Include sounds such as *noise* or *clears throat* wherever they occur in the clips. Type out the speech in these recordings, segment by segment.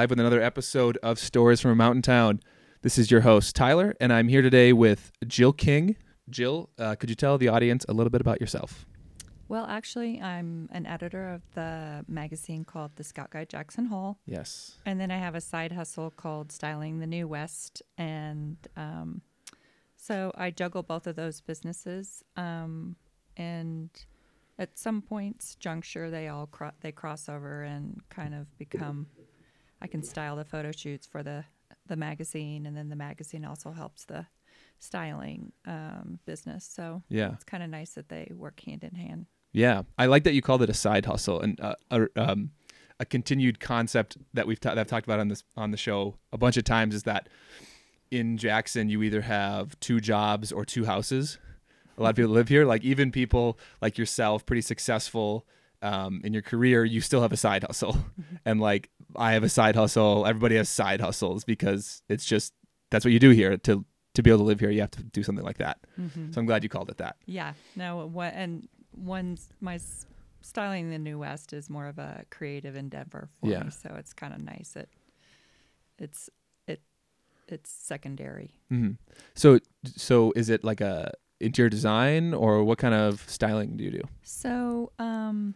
everybody. We are live with another episode of Stories from a Mountain Town. This is your host, Tyler, and I'm here today with Jill King. Jill, uh, could you tell the audience a little bit about yourself? Well, actually, I'm an editor of the magazine called The Scout Guide Jackson Hole. Yes. And then I have a side hustle called Styling the New West. And um, so I juggle both of those businesses. Um, and at some points, juncture, they all cro- they cross over and kind of become. I can style the photo shoots for the the magazine, and then the magazine also helps the styling um, business. So Yeah. it's kind of nice that they work hand in hand. Yeah. I like that you called it a side hustle and uh, a, um, a continued concept that we've ta- that I've talked about on this on the show a bunch of times is that in Jackson you either have two jobs or two houses. A lot of people live here. Like even people like yourself, pretty successful um, in your career, you still have a side hustle. And like I have a side hustle. Everybody has side hustles because it's just that's what you do here. To to be able to live here, you have to do something like that. Mm-hmm. So I'm glad you called it that. Yeah, no, what and one's my styling the new west is more of a creative endeavor for Yeah. me, so it's kind of nice. It it's it it's secondary. hmm So so is it like a interior design or what kind of styling do you do? So, um,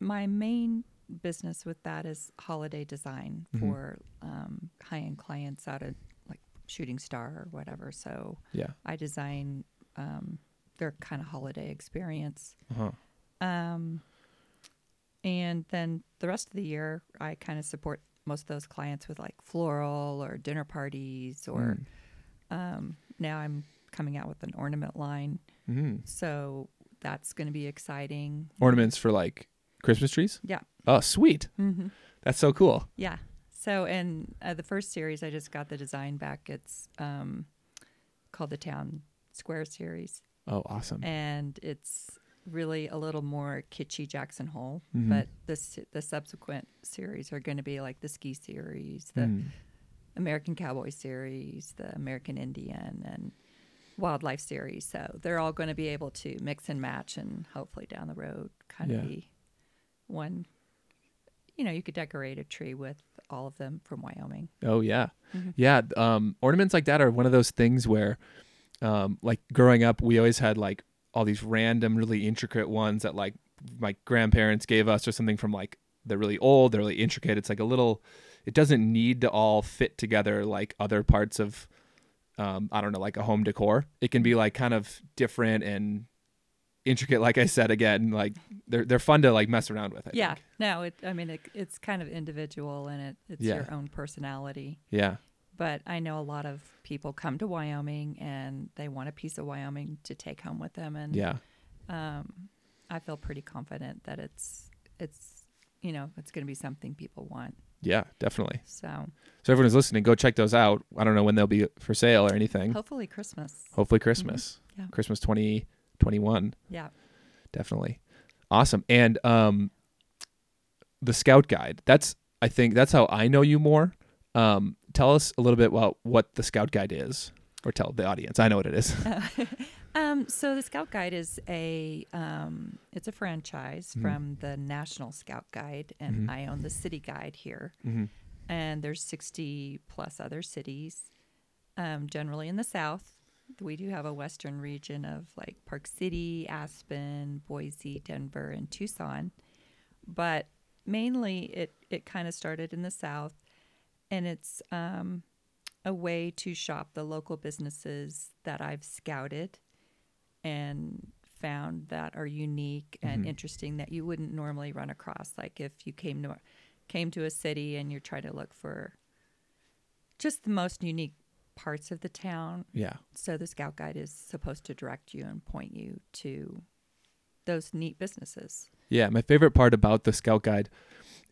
my main business with that is holiday design Mhm. for um, high end clients out of like Shooting Star or whatever. So Yeah. I design um, their kind of holiday experience. Uh-huh. Um, and then the rest of the year, I kind of support most of those clients with like floral or dinner parties, or Mm. um, now I'm coming out with an ornament line. Mhm. So that's going to be exciting. Ornaments for like Christmas trees? Yeah. Oh, sweet. Mm-hmm. That's so cool. Yeah. So, in uh, the first series, I just got the design back. It's um, called the Town Square series, Oh, awesome. and it's really a little more kitschy Jackson Hole. Mhm. But this the subsequent series are going to be like the ski series, the Mm. American Cowboy series, the American Indian, and Wildlife series. So they're all going to be able to mix and match, and hopefully down the road, kind Yeah. of be one. You know, you could decorate a tree with all of them from Wyoming. Oh yeah. Mhm. Yeah, um ornaments like that are one of those things where um like growing up we always had like all these random really intricate ones that like my grandparents gave us or something from like they're really old, they're really intricate. It's like a little it doesn't need to all fit together like other parts of um I don't know, like a home decor. It can be like kind of different and intricate like I said again, like they're they're fun to like mess around with, I yeah, think. no, it. I mean, it, it's kind of individual, and it it's Yeah. your own personality. Yeah. But I know a lot of people come to Wyoming and they want a piece of Wyoming to take home with them, and Yeah. um, I feel pretty confident that it's it's you know it's going to be something people want. Yeah, definitely. So So everyone who's listening, go check those out. I don't know when they'll be for sale or anything. hopefully Christmas. Hopefully Christmas. Yeah. Christmas 2021. Yeah. Definitely. Awesome. And um the scout guide. That's I think that's how I know you more. Um tell us a little bit about what the scout guide is or tell the audience. I know what it is. *laughs* Um, so the Scout Guide is a um, it's a franchise Mhm. from the National Scout Guide, and Mhm. I own the City Guide here. Mhm. And there's 60 plus other cities, um, generally in the South. We do have a western region of like Park City, Aspen, Boise, Denver, and Tucson, but mainly it it kind of started in the South, and it's um, a way to shop the local businesses that I've scouted and found that are unique and Mhm. interesting that you wouldn't normally run across. Like if you came to came to a city and you're trying to look for just the most unique parts of the town. Yeah. So the scout guide is supposed to direct you and point you to those neat businesses. Yeah, my favorite part about the scout guide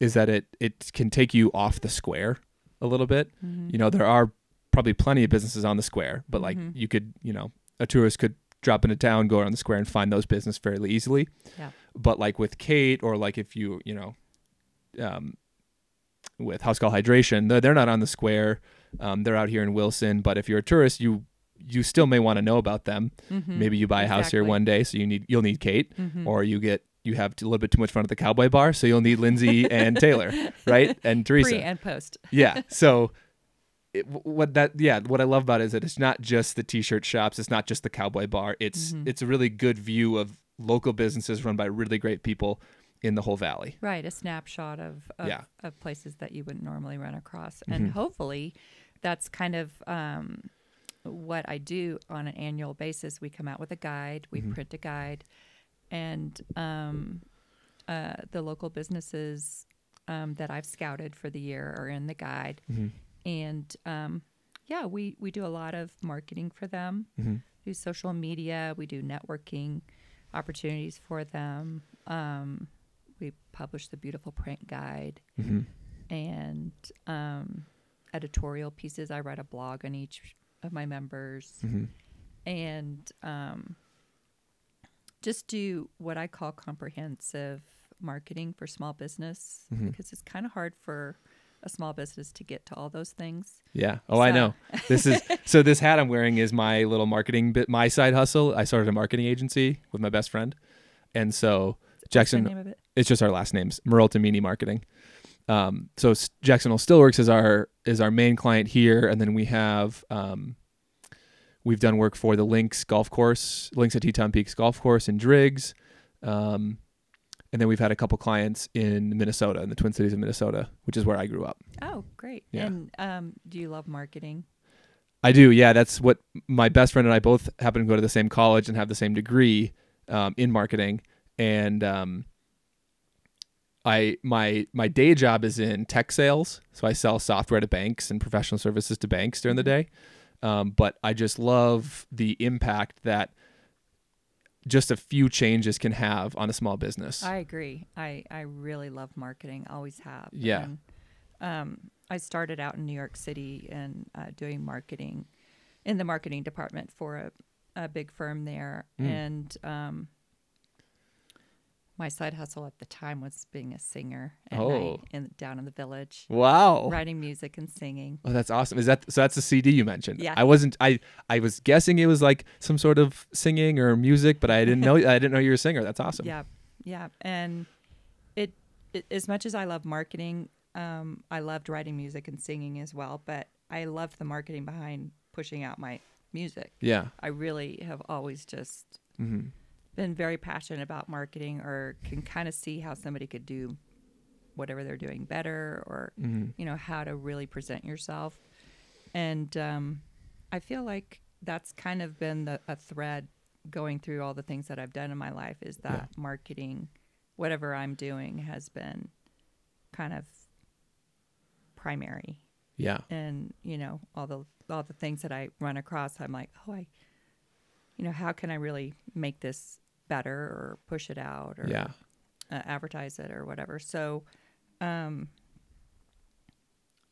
is that it it can take you off the square a little bit. You know, there are probably plenty of businesses on the square, but like Mhm. you could, you know, a tourist could drop into town, go around the square and find those business fairly easily. Yeah. But like with Kate or like if you, you know, um with House Call Hydration, they're, they're not on the square. Um, they're out here in Wilson, but if you're a tourist, you you still may want to know about them. Mhm. Maybe you buy a house here one day, so you need you'll need Kate, Mhm. or you get you have a little bit too much fun at the cowboy bar, so you'll need Lindsay and Taylor, *laughs* right? And Teresa. Pre and post. yeah. *laughs* So it, what that yeah, what I love about it is that it's not just the t-shirt shops, it's not just the cowboy bar. It's Mhm. it's a really good view of local businesses run by really great people in the whole valley. Right, a snapshot of of, Yeah. of places that you wouldn't normally run across, and Mhm. hopefully, that's kind of um, what I do on an annual basis. We come out with a guide, we Mhm. print a guide, and um, uh, the local businesses um, that I've scouted for the year are in the guide, Mm-hmm. and um, yeah, we we do a lot of marketing for them. Mm-hmm. do social media. We do networking opportunities for them. Um, we publish the beautiful print guide Mm-hmm. and um, editorial pieces. I write a blog on each of my members Mm-hmm. and um, just do what I call comprehensive marketing for small business Mhm. because it's kind of hard for a small business to get to all those things. Yeah. Oh, I know. This is *laughs* so. This hat I'm wearing is my little marketing bit, my side hustle. I started a marketing agency with my best friend, and so Jackson. name of it? It's just our last names, Merle Mini Marketing. Um, so Jackson Hole Stillworks is our is our main client here, and then we have um, we've done work for the Links Golf Course, Links at Teton Peaks Golf Course in Driggs, um, and then we've had a couple clients in Minnesota, in the Twin Cities of Minnesota, which is where I grew up. Oh, great. Yeah. And um, do you love marketing? I do, yeah. That's what my best friend and I both happen to go to the same college and have the same degree um, in marketing. And um, I my my day job is in tech sales, so I sell software to banks and professional services to banks during the day. Um, but I just love the impact that just a few changes can have on a small business. I agree. I, I really love marketing. Always have. Yeah. And, um, I started out in New York City and uh, doing marketing in the marketing department for a, a big firm there. Mm. And um, my side hustle at the time was being a singer at Oh. night in, down in the village, wow. writing music and singing. Oh, that's awesome. Is that so? That's the CD you mentioned. Yeah. I wasn't. I I was guessing it was like some sort of singing or music, but I didn't know. I didn't know you were a singer. That's awesome. Yeah, yeah, and it, it as much as I love marketing, um, I loved writing music and singing as well. But I loved the marketing behind pushing out my music. Yeah. I really have always just hmm been very passionate about marketing, or can kind of see how somebody could do whatever they're doing better, or hmm you know how to really present yourself. And um, I feel like that's kind of been the, a thread going through all the things that I've done in my life is that marketing, whatever I'm doing, has been kind of primary. Yeah. And you know all the all the things that I run across, I'm like, oh, I, you know, how can I really make this better or push it out or Yeah. uh, advertise it or whatever. So, um,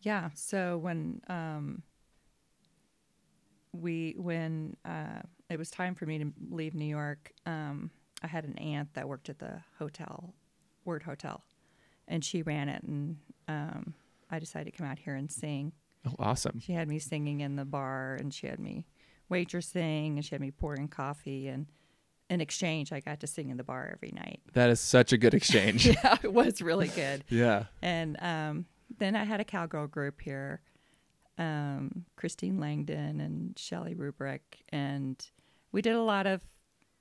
yeah. So when um, we when uh, it was time for me to leave New York, um, I had an aunt that worked at the hotel, Wort Hotel, and she ran it, and um, I decided to come out here and sing. Oh, awesome. She had me singing in the bar, and she had me waitressing, and she had me pouring coffee, and in exchange, I got to sing in the bar every night. That is such a good exchange. *laughs* yeah, it was really good. *laughs* yeah. And um, then I had a cowgirl group here, um, Christine Langdon and Shelley Rubrick, and we did a lot of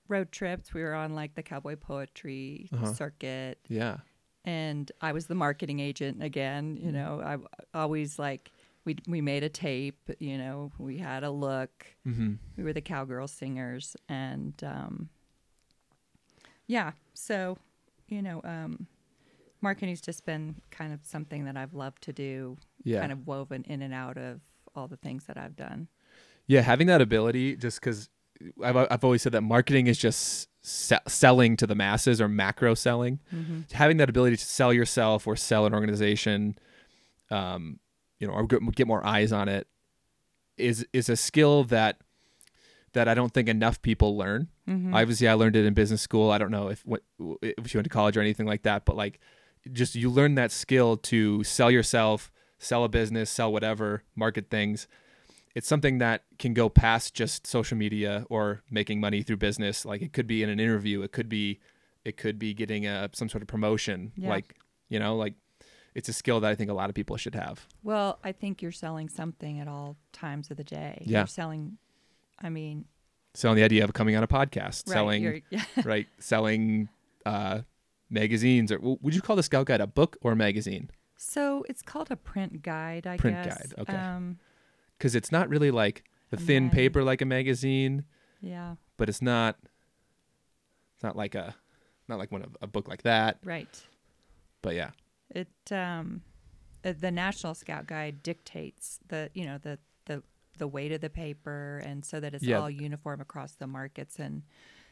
road trips. We were on like the cowboy poetry Uh-huh. circuit, Yeah. and I was the marketing agent again. You know, I always like we we made a tape. You know, we had a look. hmm We were the cowgirl singers, and um, yeah. So, you know, um, marketing's just been kind of something that I've loved to do. Yeah. Kind of woven in and out of all the things that I've done. Yeah. Having that ability, just because I've I've always said that marketing is just se- selling to the masses or macro selling. Mm-hmm. Having that ability to sell yourself or sell an organization, um, you know, or get, get more eyes on it, is is a skill that that I don't think enough people learn. Mm-hmm. Obviously, I learned it in business school. I don't know if what if you went to college or anything like that, but like, just you learn that skill to sell yourself, sell a business, sell whatever, market things. It's something that can go past just social media or making money through business. Like it could be in an interview, it could be It could be getting a some sort of promotion. Yeah. Like you know, like it's a skill that I think a lot of people should have. Well, I think you're selling something at all times of the day. Yeah. You're selling, I mean, Selling the idea of coming on a podcast, right, selling yeah. *laughs* right, selling uh, magazines, or would you call the Scout Guide a book or a magazine? So it's called a print guide, I Print guess. guide, okay. Um, Because it's not really like the A thin mag- paper like a magazine, yeah, but it's not. It's not like a, not like one of a book like that. right. But yeah, It um, uh, the National Scout Guide dictates the you know the the the weight of the paper, and so that it's Yeah. all uniform across the markets, and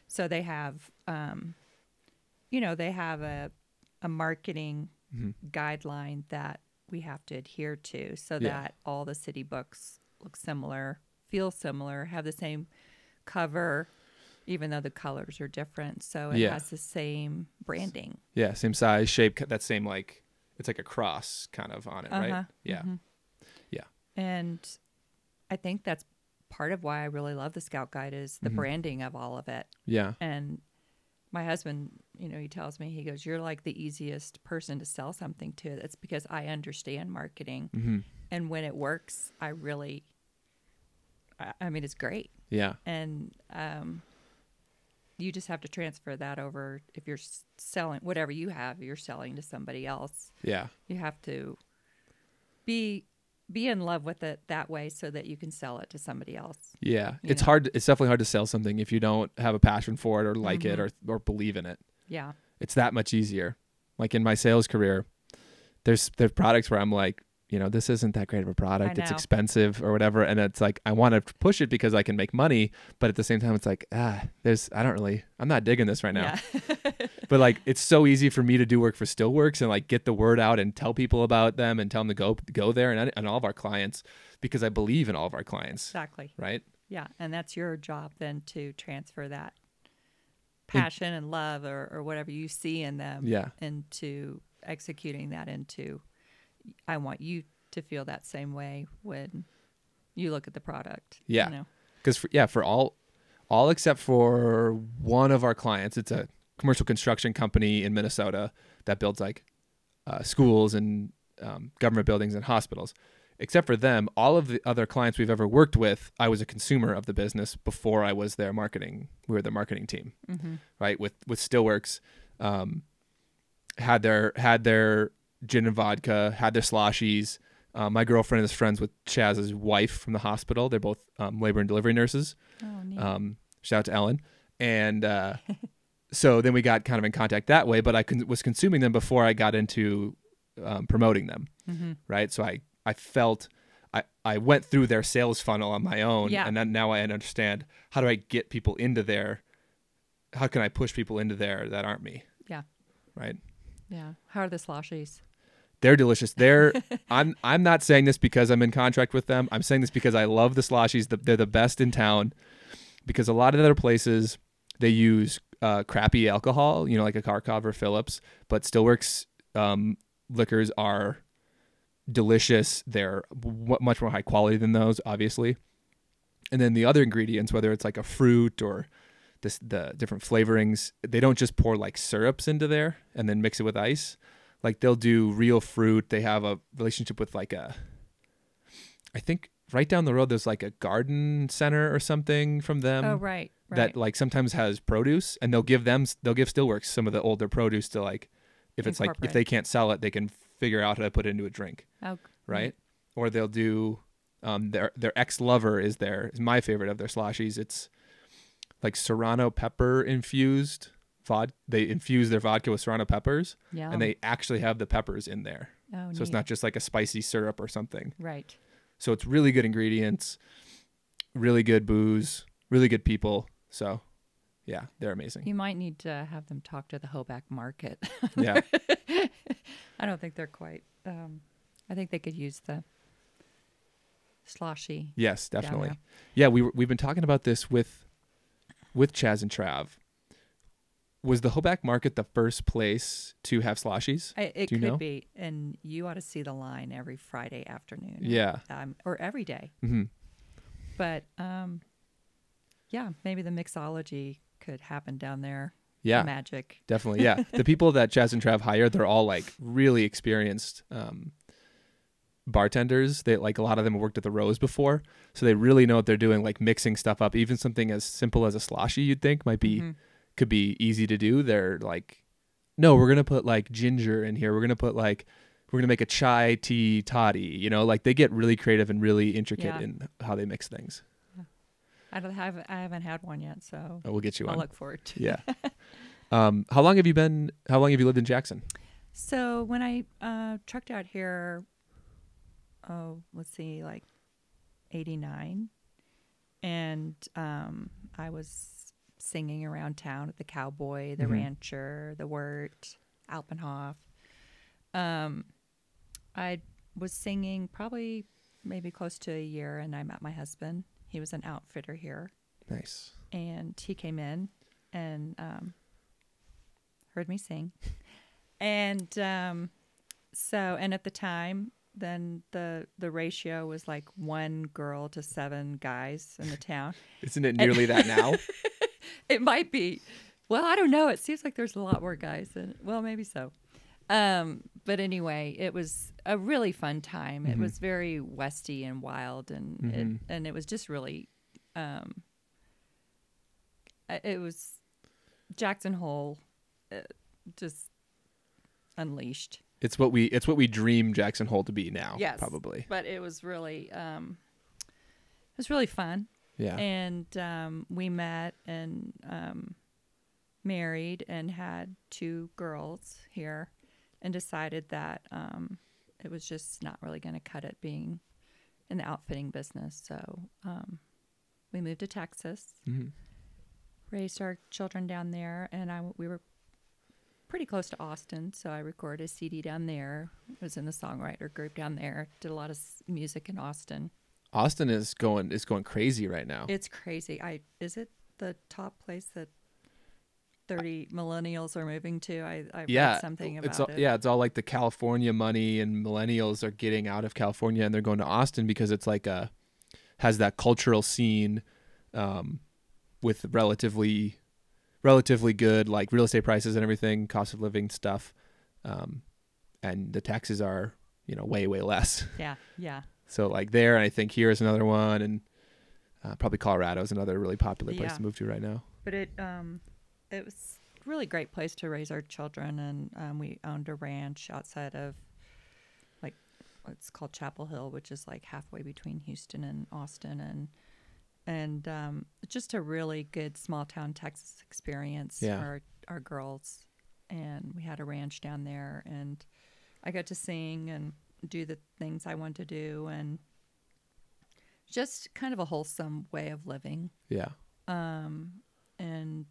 so they have um, you know, they have a a marketing Mhm. guideline that we have to adhere to, so Yeah. that all the city books look similar, feel similar, have the same cover. Even though the colors are different, so it Yeah. has the same branding. yeah, same size, shape, that same like it's like a cross kind of on it, right? Uh-huh. Yeah, Mhm. Yeah. And I think that's part of why I really love the Scout Guide is the Mhm. branding of all of it. yeah, And my husband, you know, he tells me he goes, "You're like the easiest person to sell something to." It's because I understand marketing, hmm and when it works, I really, I, I mean, it's great. yeah, And um, you just have to transfer that over if you're selling whatever you have, you're selling to somebody else yeah, you have to be be in love with it that way so that you can sell it to somebody else yeah. It's know. hard. It's definitely hard to sell something if you don't have a passion for it or like it or Mm-hmm. or believe in it. yeah It's that much easier. Like in my sales career, there's there's products where I'm like, you know, this isn't that great of a product. It's expensive or whatever, and it's like I want to push it because I can make money, but at the same time, it's like ah, there's I don't really I'm not digging this right now. yeah *laughs* But like it's so easy for me to do work for Stillworks and like get the word out and tell people about them and tell them to go go there and and all of our clients because I believe in all of our clients, exactly right? yeah and that's your job then to transfer that passion and love or, or whatever you see in them Yeah. into executing that into i want you to feel that same way when you look at the product you Yeah. know? because yeah for all all except for one of our clients it's a commercial construction company in minnesota that builds like uh, schools and um, government buildings and hospitals except for them all of the other clients we've ever worked with i was a consumer of the business before i was their marketing we were the marketing team Mhm. right with with stillworks um, had their had their gin and vodka had their sloshies uh, my girlfriend is friends with chaz's wife from the hospital they're both um, labor and delivery nurses oh neat. um, shout out to Ellen. And uh, *laughs* so then we got kind of in contact that way, but I con- was consuming them before I got into um, promoting them, Mhm. right? So I, I felt I, I went through their sales funnel on my own, Yeah. and then now I understand how do I get people into there? How can I push people into there that aren't me, yeah right? yeah how are the sloshies They're delicious. They're *laughs* I'm I'm not saying this because I'm in contract with them. I'm saying this because I love the sloshies. The- They're the best in town. Because a lot of other places they use uh, crappy alcohol, you know, like a Karkov or Phillips, but Stillworks um, liquors are delicious. They're w- much more high quality than those, obviously. And then the other ingredients, whether it's like a fruit or this the different flavorings, they don't just pour like syrups into there and then mix it with ice like they'll do real fruit. They have a relationship with like a i think right down the road there's like a garden center or something from them oh right right. that like sometimes has produce and they'll give them they'll give stillworks some of the older produce to like if it's like if they can't sell it they can figure out how to put it into a drink oh right? or they'll do um their their ex lover is their is my favorite of their sloshies it's like serrano pepper infused vod they infuse their vodka with serrano peppers yeah and they actually have the peppers in there. oh, So it's not just like a spicy syrup or something. right So it's really good ingredients, really good booze, really good people. So yeah, they're amazing. You might need to have them talk to the Hoback market. *laughs* Yeah. I don't think they're quite. Um, I think they could use the sloshy. Yes, definitely. there. Yeah, we we've been talking about this with with Chaz and Trav. Was the Hoback Market the first place to have sloshies? I, it could know? be, and you ought to see the line every Friday afternoon. Yeah. um, or every day. hmm But um, yeah, maybe the mixology could happen down there. Yeah. magic. Definitely, yeah. the *laughs* people that Chaz and Trav hire, they're all like really experienced um, bartenders. They like a lot of them have worked at the Rose before, so they really know what they're doing. Like mixing stuff up, even something as simple as a sloshy, you'd think might be Mhm. Could be easy to do. They're like, no, we're gonna put like ginger in here. We're gonna put like we're gonna make a chai tea toddy. You know, like they get really creative and really intricate Yeah. in how they mix things. I don't have. I haven't had one yet, so Oh, we'll get you one. I'll look forward to. Yeah. *laughs* um, how long have you been? How long have you lived in Jackson? So when I uh, trucked out here, oh, let's see, like '89, and um, I was singing around town at the Cowboy, the Mhm. Rancher, the Wort, Alpenhof. Um, I was singing probably maybe close to a year, and I met my husband. He was an outfitter here, Nice. and he came in and um, heard me sing. And um, so, and at the time, then the the ratio was like one girl to seven guys in the town. *laughs* Isn't it nearly that now? *laughs* *laughs* It might be. Well, I don't know. It seems like there's a lot more guys than. Well, maybe so. Um, but anyway, it was a really fun time. It Mhm. was very westy and wild, and Mhm. it, and it was just really, um, it was Jackson Hole, uh, just unleashed. It's what we it's what we dream Jackson Hole to be now. Yes. probably. But it was really, um, it was really fun. Yeah. and um, we met and um, married and had two girls here and decided that um, it was just not really going to cut it being in the outfitting business. So um, we moved to texas. Mhm. raised our children down there and I, we were pretty close to austin so i recorded a cd down there. Was in the songwriter group down there. Did a lot of music in austin Austin is going is going crazy right now. it's crazy. I is it the top place that thirty millennials are moving to? I I yeah, read something about it's all, it. yeah, it's all like the California money and millennials are getting out of California and they're going to Austin because it's like a has that cultural scene um, with relatively relatively good like real estate prices and everything, cost of living stuff, um, and the taxes are you know way way less. yeah, yeah. So like there, and I think here is another one, and uh, probably Colorado is another really popular place Yeah. to move to right now. But it um it was a really great place to raise our children, and um, we owned a ranch outside of like it's called Chapel Hill, which is like halfway between Houston and Austin, and and um, just a really good small town Texas experience Yeah. for our, our girls. And we had a ranch down there, and I got to sing and do the things I want to do, and just kind of a wholesome way of living. Yeah, Um, and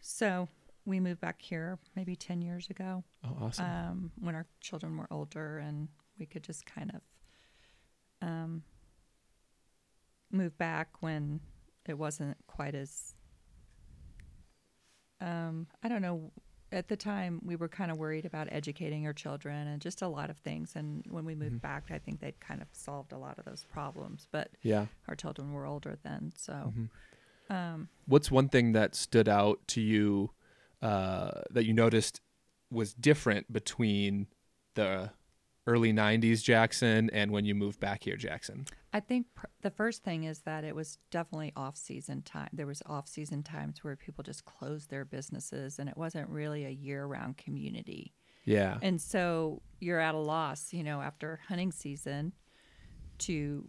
so we moved back here maybe 10 years ago oh awesome. um, when our children were older and we could just kind of um, move back when it wasn't quite as um, I don't know. At the time, we were kind of worried about educating our children and just a lot of things. And when we moved Mhm. back, I think they'd kind of solved a lot of those problems. But yeah. our children were older then, so Mhm. um, What's one thing that stood out to you uh, that you noticed was different between the early '90s Jackson and when you moved back here, Jackson? I think pr- the first thing is that it was definitely off-season time. There was off-season times where people just closed their businesses, and it wasn't really a year-round community. Yeah, And so you're at a loss, you know, after hunting season to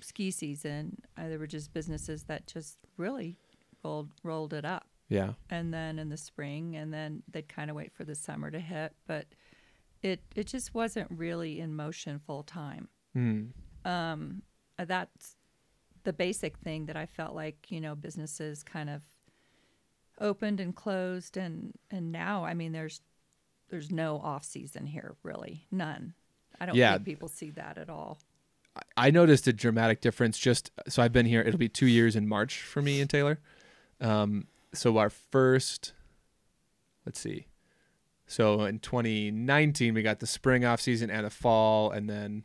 ski season. Uh, there were just businesses that just really rolled rolled it up, yeah, and then in the spring, and then they'd kind of wait for the summer to hit, but it it just wasn't really in motion full time mm. um, uh, that's the basic thing that I felt like you know businesses kind of opened and closed and and now I mean there's there's no off season here really none I don't Yeah. think people see that at all I noticed a dramatic difference. Just so I've been here; it'll be two years in March for me and Taylor. Um, so our first, let's see, so in 2019 we got the spring off season and the fall, and then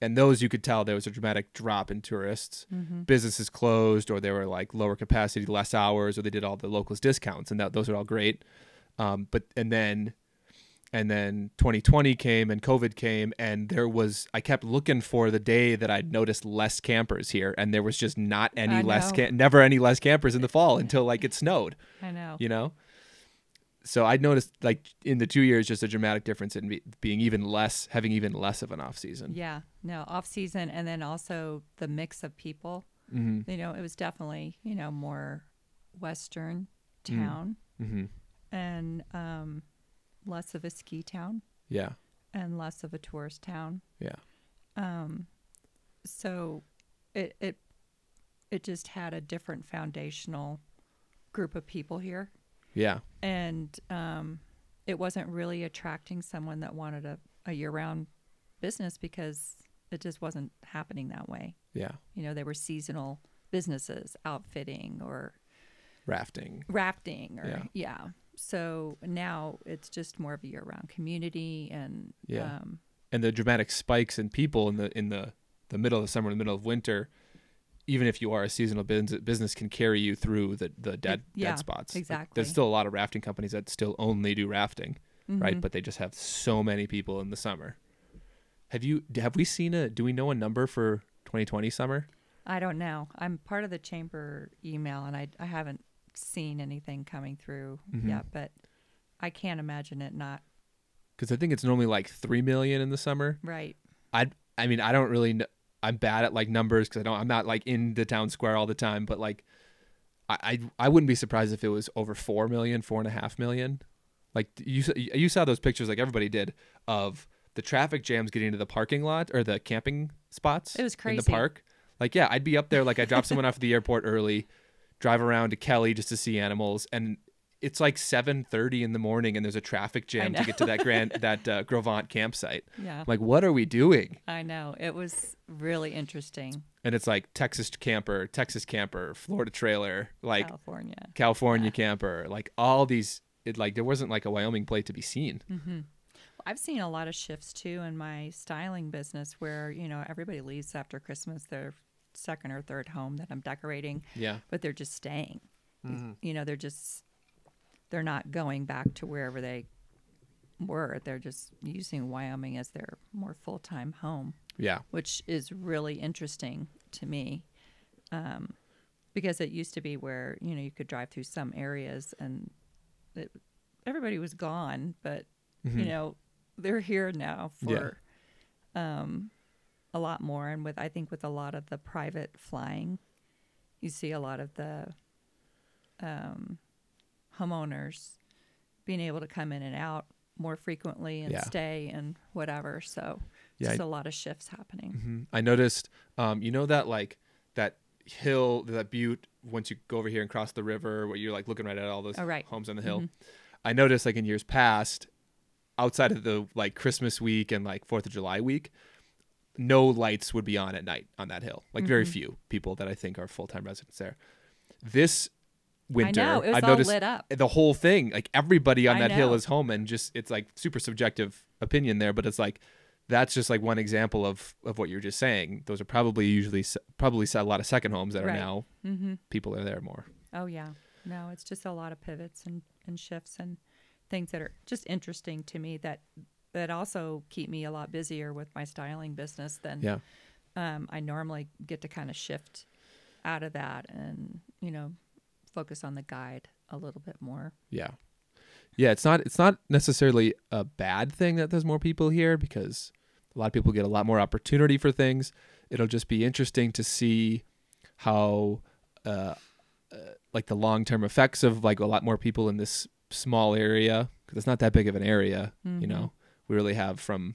and those you could tell there was a dramatic drop in tourists. Mm-hmm. Businesses closed, or they were like lower capacity, less hours, or they did all the locals discounts, and that those are all great. Um, but and then and then 2020 came and covid came and there was i kept looking for the day that i'd noticed less campers here and there was just not any I less know. cam- never any less campers in the fall until like it snowed I know. you know so i noticed like in the two years just a dramatic difference in be- being even less having even less of an off season Yeah, no, off season, and then also the mix of people. mm-hmm. You know, it was definitely you know more western Mm. town Mm-hmm. and um, less of a ski town yeah and less of a tourist town. yeah Um, so it it it just had a different foundational group of people here, yeah and um, it wasn't really attracting someone that wanted a, a year round business because it just wasn't happening that way. yeah You know, they were seasonal businesses, outfitting or rafting rafting or Yeah. yeah. So now it's just more of a year round community and Yeah. um, and the dramatic spikes in people in the in the the middle of the summer and the middle of winter even if you are a seasonal business, business can carry you through the the dead yeah, dead spots Like, exactly. there's still a lot of rafting companies that still only do rafting right mhm. but they just have so many people in the summer have you have we seen a do we know a number for 2020 summer I don't know. I'm part of the chamber email, and I I haven't seen anything coming through Mhm. yet, but I can't imagine it not because i think it's normally like 3 million in the summer right. i i mean i don't really know i'm bad at like numbers because i don't i'm not like in the town square all the time but like I, I i wouldn't be surprised if it was over four million four and a half million. Like you you saw those pictures like everybody did of the traffic jams getting into the parking lot or the camping spots It was crazy in the park. Like yeah i'd be up there like i drop someone off at the *laughs* airport early drive around to kelly just to see animals and it's like 7.30 in the morning and there's a traffic jam to get to that grand *laughs* that uh, Gros Ventre campsite Yeah, like what are we doing I know. It was really interesting. and it's like Texas camper, Texas camper, Florida trailer, like California. California Yeah. camper, like all these. It like there wasn't like a Wyoming plate to be seen. hmm I've seen a lot of shifts too in my styling business where, you know, everybody leaves after Christmas, their second or third home that I'm decorating, Yeah, but they're just staying. Mm-hmm. You know, they're just, they're not going back to wherever they were. They're just using Wyoming as their more full time home, yeah, which is really interesting to me. Um, because it used to be where, you know, you could drive through some areas and it, everybody was gone, but Mhm. you know they're here now Yeah. for um a lot more and with i think with a lot of the private flying you see a lot of the um homeowners being able to come in and out more frequently and Yeah. stay and whatever so Yeah, just I- a lot of shifts happening hmm I noticed. Um, you know that like that hill, that butte. Once you go over here and cross the river, where you're like looking right at all those Oh, right. homes on the hill. Mhm. I noticed like in years past, outside of the like Christmas week and like Fourth of July week, no lights would be on at night on that hill. Like very Mhm. few people that I think are full time residents there. This winter, i know it was all noticed lit up the whole thing. Like everybody on I that hill is home, and just it's like super subjective opinion there, but it's like that's just like one example of of what you're just saying. Those are probably usually probably a lot of second homes that are now mm-hmm. people are there more. oh yeah no it's just a lot of pivots and, and shifts and things that are just interesting to me that that also keep me a lot busier with my styling business than Yeah. um, I normally get to kind of shift out of that and you know focus on the guide a little bit more. Yeah. Yeah, it's not it's not necessarily a bad thing that there's more people here because a lot of people get a lot more opportunity for things. It'll just be interesting to see how uh, uh like the long-term effects of like a lot more people in this small area because it's not that big of an area, you Mhm. know. We really have from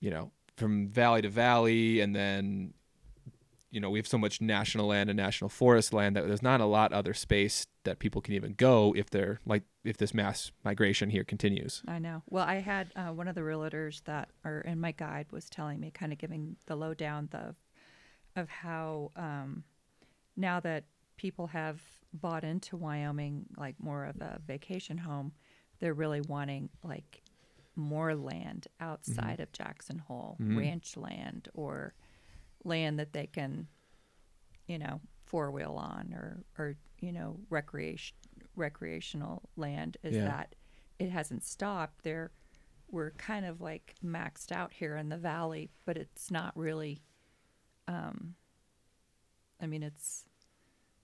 you know, from valley to valley and then you know, we have so much national land and national forest land that there's not a lot other space that people can even go if they're like if this mass migration here continues. I know. Well, I had uh, one of the realtors that are in my guide was telling me, kind of giving the lowdown the of how um, now that people have bought into Wyoming, like more of a vacation home, they're really wanting like more land outside of Jackson Hole, Mhm. ranch land or land that they can, you know, four wheel on or or you know recreation recreational land. Is Yeah. that it hasn't stopped. They're we're kind of like maxed out here in the valley, but it's not really. Um, I mean, it's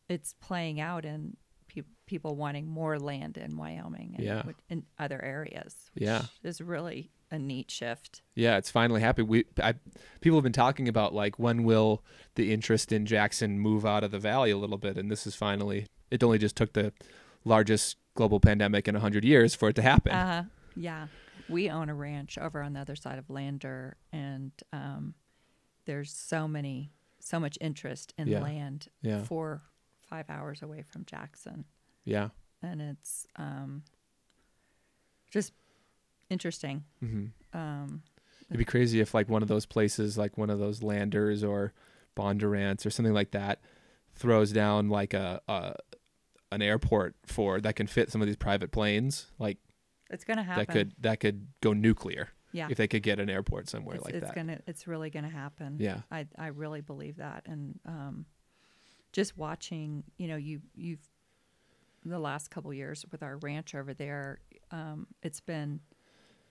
it's playing out in pe- people wanting more land in Wyoming and Yeah. in other areas. Which Yeah. is really a neat shift. Yeah, it's finally happening. We I, people have been talking about like when will the interest in Jackson move out of the valley a little bit, and this is finally. It only just took the largest global pandemic in hundred years for it to happen. Uh, yeah, we own a ranch over on the other side of Lander, and um, there's so many, so much interest in Yeah. land yeah, four, five hours away from Jackson, yeah. and it's um, just interesting. hmm Um, It'd be crazy if like one of those places, like one of those Landers or Bondurants or something like that, throws down like a, a an airport for that can fit some of these private planes. Like it's gonna happen. that could that could go nuclear yeah, if they could get an airport somewhere it's, like it's that. gonna, it's really gonna happen. Yeah. I I really believe that, and um, just watching, you know, you you've the last couple years with our ranch over there, um, it's been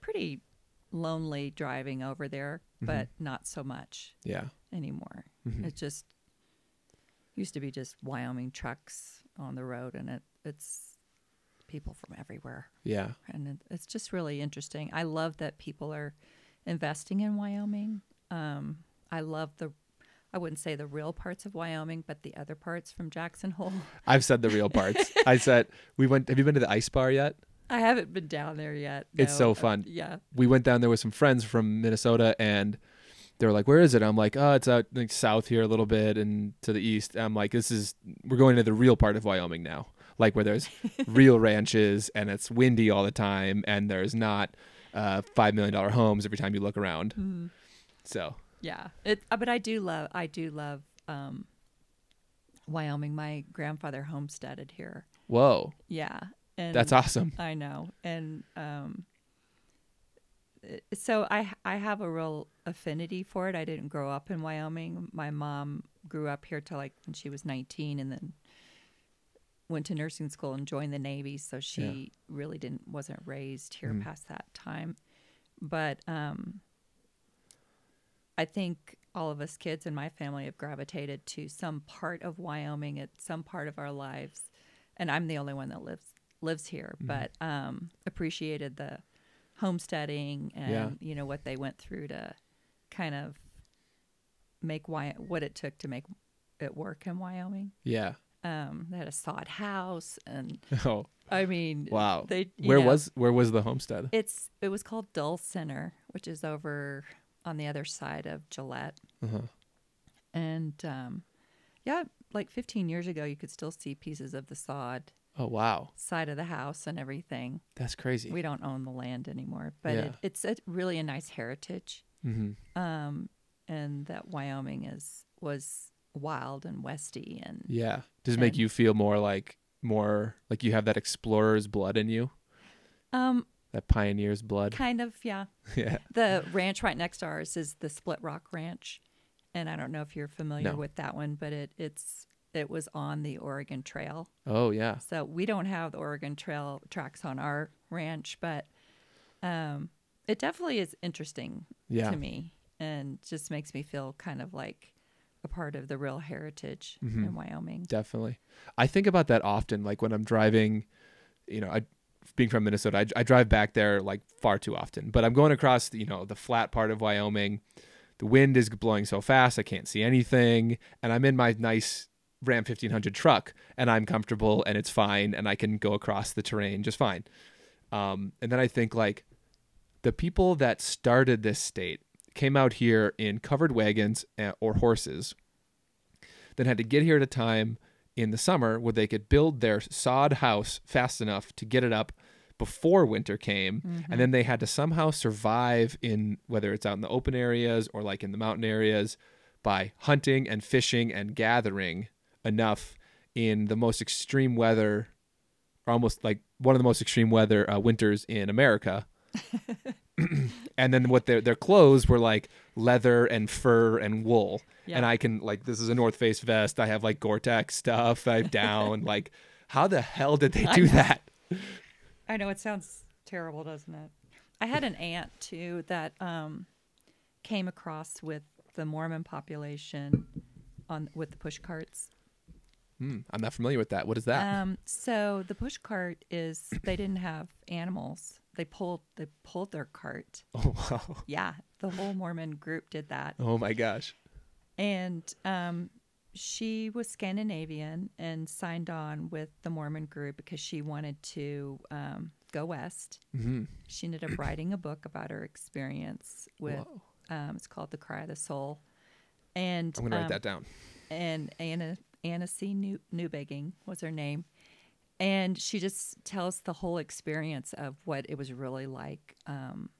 pretty lonely driving over there, Mhm. but not so much Yeah. anymore. Mhm. It just used to be just Wyoming trucks on the road, and it it's people from everywhere Yeah. and it, it's just really interesting. I love that people are investing in Wyoming. Um, I love the, I wouldn't say the real parts of Wyoming, but the other parts from Jackson Hole. I've said the real parts. I said *laughs* we went. Have you been to the ice bar yet? I haven't been down there yet. It's no. so Uh, fun. yeah, we went down there with some friends from Minnesota and they were like, Where is it? I'm like, Oh, it's out like south here a little bit and to the east. I'm like, This is we're going to the real part of Wyoming now. Like where there's *laughs* real ranches and it's windy all the time and there's not uh five million dollar homes every time you look around. Mhm. So yeah. It, uh, but I do love, I do love um, Wyoming. My grandfather homesteaded here. whoa. Yeah, and That's awesome. I know, and um, so I I have a real affinity for it. I didn't grow up in Wyoming. My mom grew up here till like when she was 19, and then went to nursing school and joined the Navy. So she really didn't wasn't raised here Mhm. past that time. But um, I think all of us kids in my family have gravitated to some part of Wyoming at some part of our lives, and I'm the only one that lives lives here, Mhm. but um, appreciated the homesteading and Yeah. you know what they went through to kind of make Wy- what it took to make it work in Wyoming. Yeah. Um, they had a sod house, and *laughs* Oh I mean, wow. They Where know, was where was the homestead? it's it was called Dull Center, which is over on the other side of Gillette. Uh-huh. And um, yeah, like 15 years ago, you could still see pieces of the sod Oh wow. side of the house and everything. That's crazy. We don't own the land anymore, but Yeah. it, it's a really a nice heritage. mm-hmm. Um, and that Wyoming is was wild and westy and Yeah. Does it make you feel more like more like you have that explorer's blood in you? um, That pioneer's blood? kind of yeah. *laughs* yeah. The ranch right next to ours is the Split Rock Ranch, and I don't know if you're familiar No. with that one, but it it's it was on the Oregon Trail. Oh yeah. So we don't have the Oregon Trail tracks on our ranch, but um, it definitely is interesting Yeah. to me, and just makes me feel kind of like a part of the real heritage Mhm. in Wyoming. Definitely. I think about that often. Like when I'm driving, you know, I, being from Minnesota, I, I drive back there like far too often. But I'm going across, you know, the flat part of Wyoming. The wind is blowing so fast, I can't see anything. And I'm in my nice Ram 1500 truck and I'm comfortable and it's fine and I can go across the terrain just fine. Um, and then I think like the people that started this state came out here in covered wagons uh, or horses, then had to get here at a time in the summer where they could build their sod house fast enough to get it up before winter came Mm-hmm. and then they had to somehow survive in whether it's out in the open areas or like in the mountain areas by hunting and fishing and gathering enough in the most extreme weather or almost like one of the most extreme weather uh, winters in America *laughs* and then what their their clothes were like leather and fur and wool. And I can like this is a North Face vest. I have like Gore-Tex stuff. I have down. *laughs* like, how the hell did they do know. that? I know it sounds terrible, doesn't it? I had an aunt too that um, came across with the Mormon population on with the push carts. Hmm, I'm not familiar with that. What is that? Um, so the push cart is they didn't have animals. They pulled they pulled their cart. *laughs* oh wow. Yeah, the whole Mormon group did that. Oh my gosh. And um, she was Scandinavian and signed on with the Mormon group because she wanted to um, go west. hmm She ended up writing a book about her experience with. Um, it's called The Cry of the Soul, and I'm gonna write um, that down. and Anna Anna C. New, Newbegging was her name, and she just tells the whole experience of what it was really like. Um,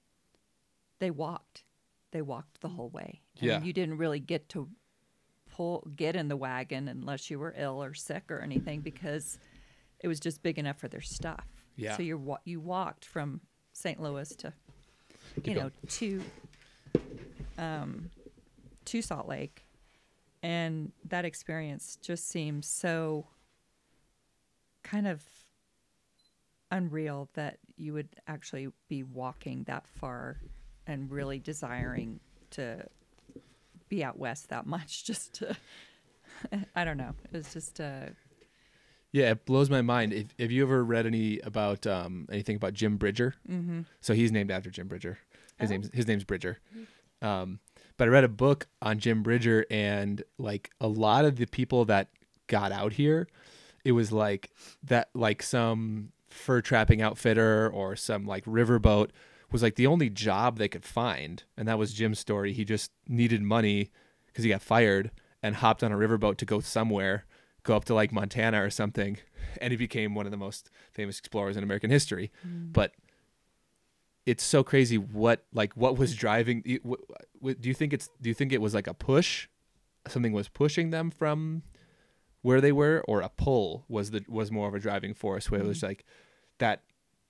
they walked, they walked the whole way. And Yeah. you didn't really get to pull get in the wagon unless you were ill or sick or anything because it was just big enough for their stuff. Yeah. So you you walked from St. Louis to you go. know to um, to Salt Lake, and that experience just seems so kind of unreal that you would actually be walking that far and really desiring to be out west that much *laughs* just to I don't know. It was just uh Yeah, it blows my mind. If have you ever read any about um, anything about Jim Bridger? Mm-hmm. So he's named after Jim Bridger. His Oh. name's his name's Bridger. Um, but I read a book on Jim Bridger, and like a lot of the people that got out here, it was like that, like some fur trapping outfitter or some like riverboat was like the only job they could find, and that was Jim's story. He just needed money because he got fired and hopped on a riverboat to go somewhere, go up to like Montana or something, *laughs* and he became one of the most famous explorers in American history. Mm. But it's so crazy what like what was driving. y- wh- wh- Do you think it's do you think it was like a push, something was pushing them from where they were, or a pull was the was more of a driving force where it was like that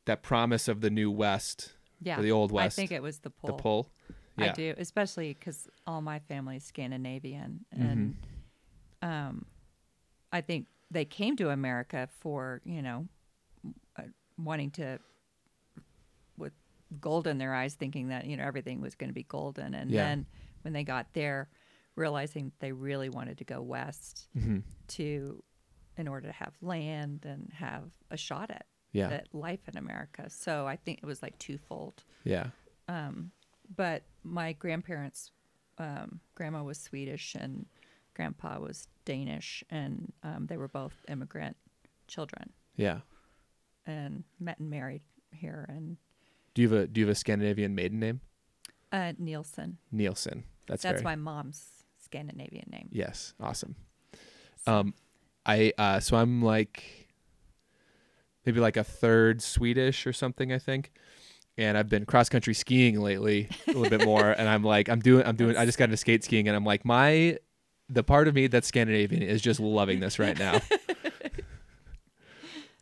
that promise of the new West, yeah. or the old West, I think it was the pull. the pull. I do, especially because all my family is Scandinavian, Mm-hmm. and um, I think they came to America for you know uh, wanting to gold in their eyes, thinking that you know everything was going to be golden, and Yeah. then when they got there, realizing they really wanted to go west Mm-hmm. to in order to have land and have a shot at Yeah. at life in America. So I think it was like twofold Yeah. but my grandparents um, grandma was swedish and grandpa was danish and um, they were both immigrant children Yeah. and met and married here and Do you have a do you have a Scandinavian maiden name? uh, nielsen Nielsen. That's that's very, my mom's scandinavian name Yes, awesome. Um, I uh, so I'm like maybe like a third Swedish or something, I think. And I've been cross country skiing lately a little bit more, and I'm like, I'm doing, I'm doing, I just got into skate skiing, and I'm like, my, the part of me that's Scandinavian is just loving this right now. *laughs*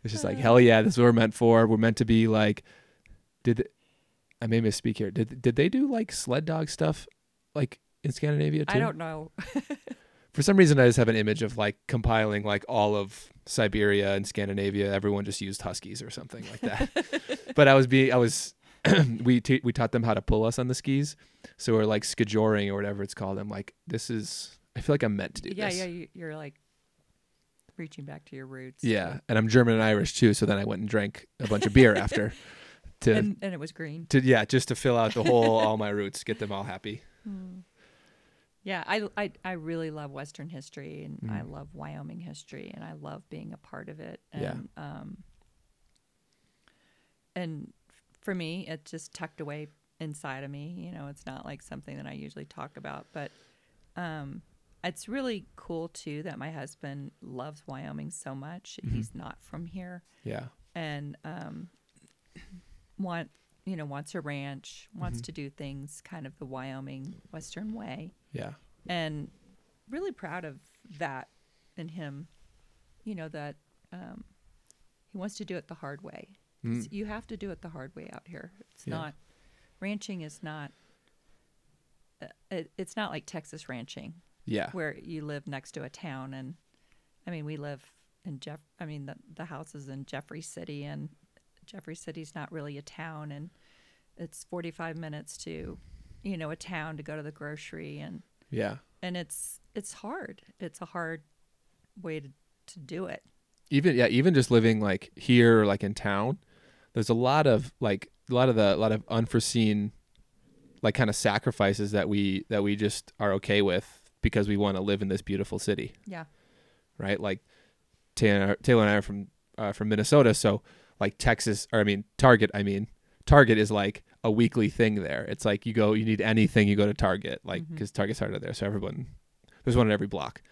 it's just like, hell yeah, this is what we're meant for. We're meant to be like, did I may misspeak here? Did did they do like sled dog stuff, like in Scandinavia too? i don't know *laughs* for some reason I just have an image of like compiling like all of Siberia and Scandinavia. Everyone just used huskies or something like that. *laughs* but I was being I was *clears throat* we t- we taught them how to pull us on the skis. So we're like skijoring or whatever it's called. I'm like this is I feel like I'm meant to do yeah this. yeah you, you're like reaching back to your roots Yeah, and I'm German and Irish too. So then I went and drank a bunch of beer after *laughs* to and, and it was green to yeah just to fill out the whole all my roots, get them all happy. *laughs* Yeah, I, I, I really love Western history and I Mm. love Wyoming history and I love being a part of it. Yeah. And, um, and for me, it's just tucked away inside of me. You know, it's not like something that I usually talk about, but um, it's really cool too that my husband loves Wyoming so much. Mm-hmm. He's not from here Yeah, and um, want you know wants a ranch, wants Mm-hmm. to do things kind of the Wyoming Western way yeah, and really proud of that in him. You know that um, he wants to do it the hard way. Mm. You have to do it the hard way out here. It's Yeah. not ranching is not. Uh, it, it's not like Texas ranching Yeah. where you live next to a town, and I mean we live in Jeff. I mean the the house is in Jeffrey City, and Jeffrey City's not really a town, and it's forty five minutes to, you know, a town to go to the grocery, and Yeah. and it's it's hard. It's a hard way to to do it. even yeah even just living like here like in town there's a lot of like a lot of the a lot of unforeseen like kind of sacrifices that we that we just are okay with because we want to live in this beautiful city Yeah. right like taylor, taylor and i are from uh, from minnesota so like texas or i mean target i mean target is like a weekly thing there it's like you go you need anything you go to target like because target's harder there so everyone there's one in every block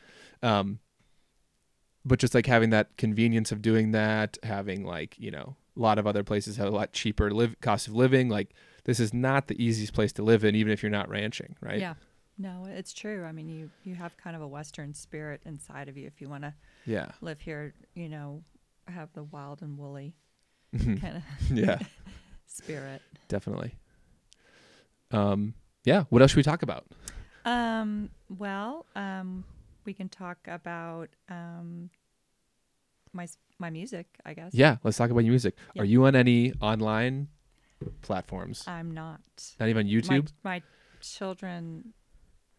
um but just like having that convenience of doing that, having like you know a lot of other places have a lot cheaper live cost of living. Like this is not the easiest place to live in, even if you're not ranching, right? Yeah. No, it's true. I mean, you you have kind of a Western spirit inside of you if you want to Yeah. live here. You know, have the wild and woolly. Kind of *laughs* yeah. *laughs* spirit. Definitely. Um. Yeah. What else should we talk about? Um. Well, um, we can talk about um my my music. I guess. Yeah. Let's talk about your music. Yeah. Are you on any online platforms? I'm not. not even YouTube. My, my children,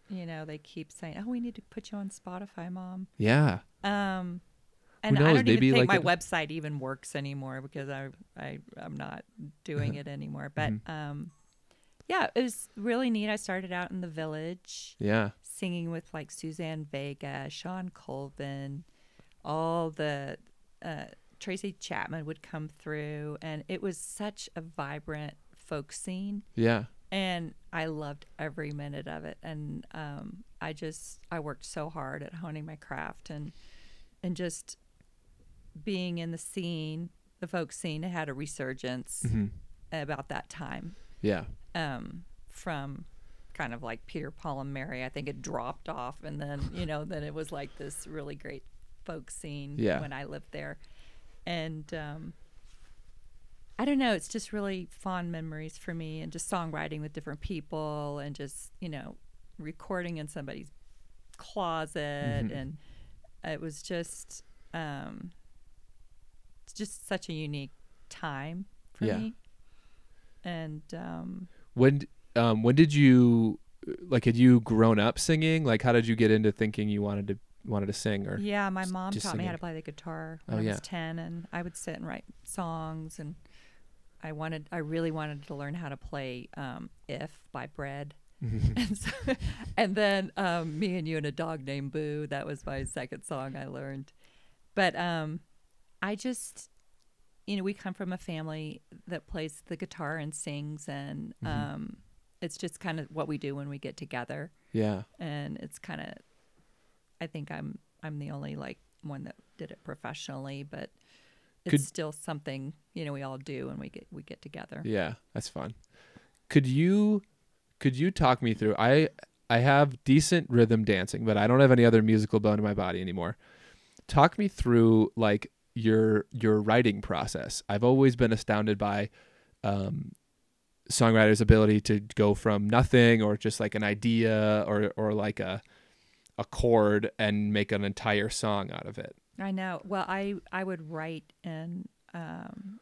you know, they keep saying, "Oh, we need to put you on Spotify, mom." yeah. Um, and I don't Maybe, even think like, my it- website even works anymore because I I I'm not doing *laughs* it anymore. But Mhm. um, yeah, it was really neat. I started out in the village Yeah. singing with like Suzanne Vega, Shawn Colvin, all the uh, Tracy Chapman would come through, and it was such a vibrant folk scene Yeah. and I loved every minute of it. And um, I just I worked so hard at honing my craft and and just being in the scene, the folk scene had a resurgence hmm about that time. Yeah. Um, from kind of like Peter Paul and Mary, I think it dropped off, and then you know then it was like this really great folk scene Yeah. when I lived there, and um, I don't know. It's just really fond memories for me, and just songwriting with different people, and just you know, recording in somebody's closet, Mhm. and it was just, um, it's just such a unique time for Yeah. me. And um, When um when did you like had you grown up singing? Like how did you get into thinking you wanted to wanted to sing or yeah, my mom taught me how to play the guitar when Oh, I yeah. was ten, and I would sit and write songs, and I wanted, I really wanted to learn how to play um, "If" by Bread. *laughs* and, so, and then um, me and you and a dog named Boo. That was my second song I learned. But um, I just, you know, we come from a family that plays the guitar and sings, and Mhm. um, it's just kind of what we do when we get together. Yeah. And it's kind of, I think I'm I'm the only like one that did it professionally, but it's Could- still something you know we all do when we get we get together. Yeah, that's fun. Could you could you talk me through I I have decent rhythm dancing, but I don't have any other musical bone in my body anymore. Talk me through like your your writing process. I've always been astounded by um songwriters' ability to go from nothing or just like an idea or or like a a chord and make an entire song out of it. I know. Well, I I would write in um,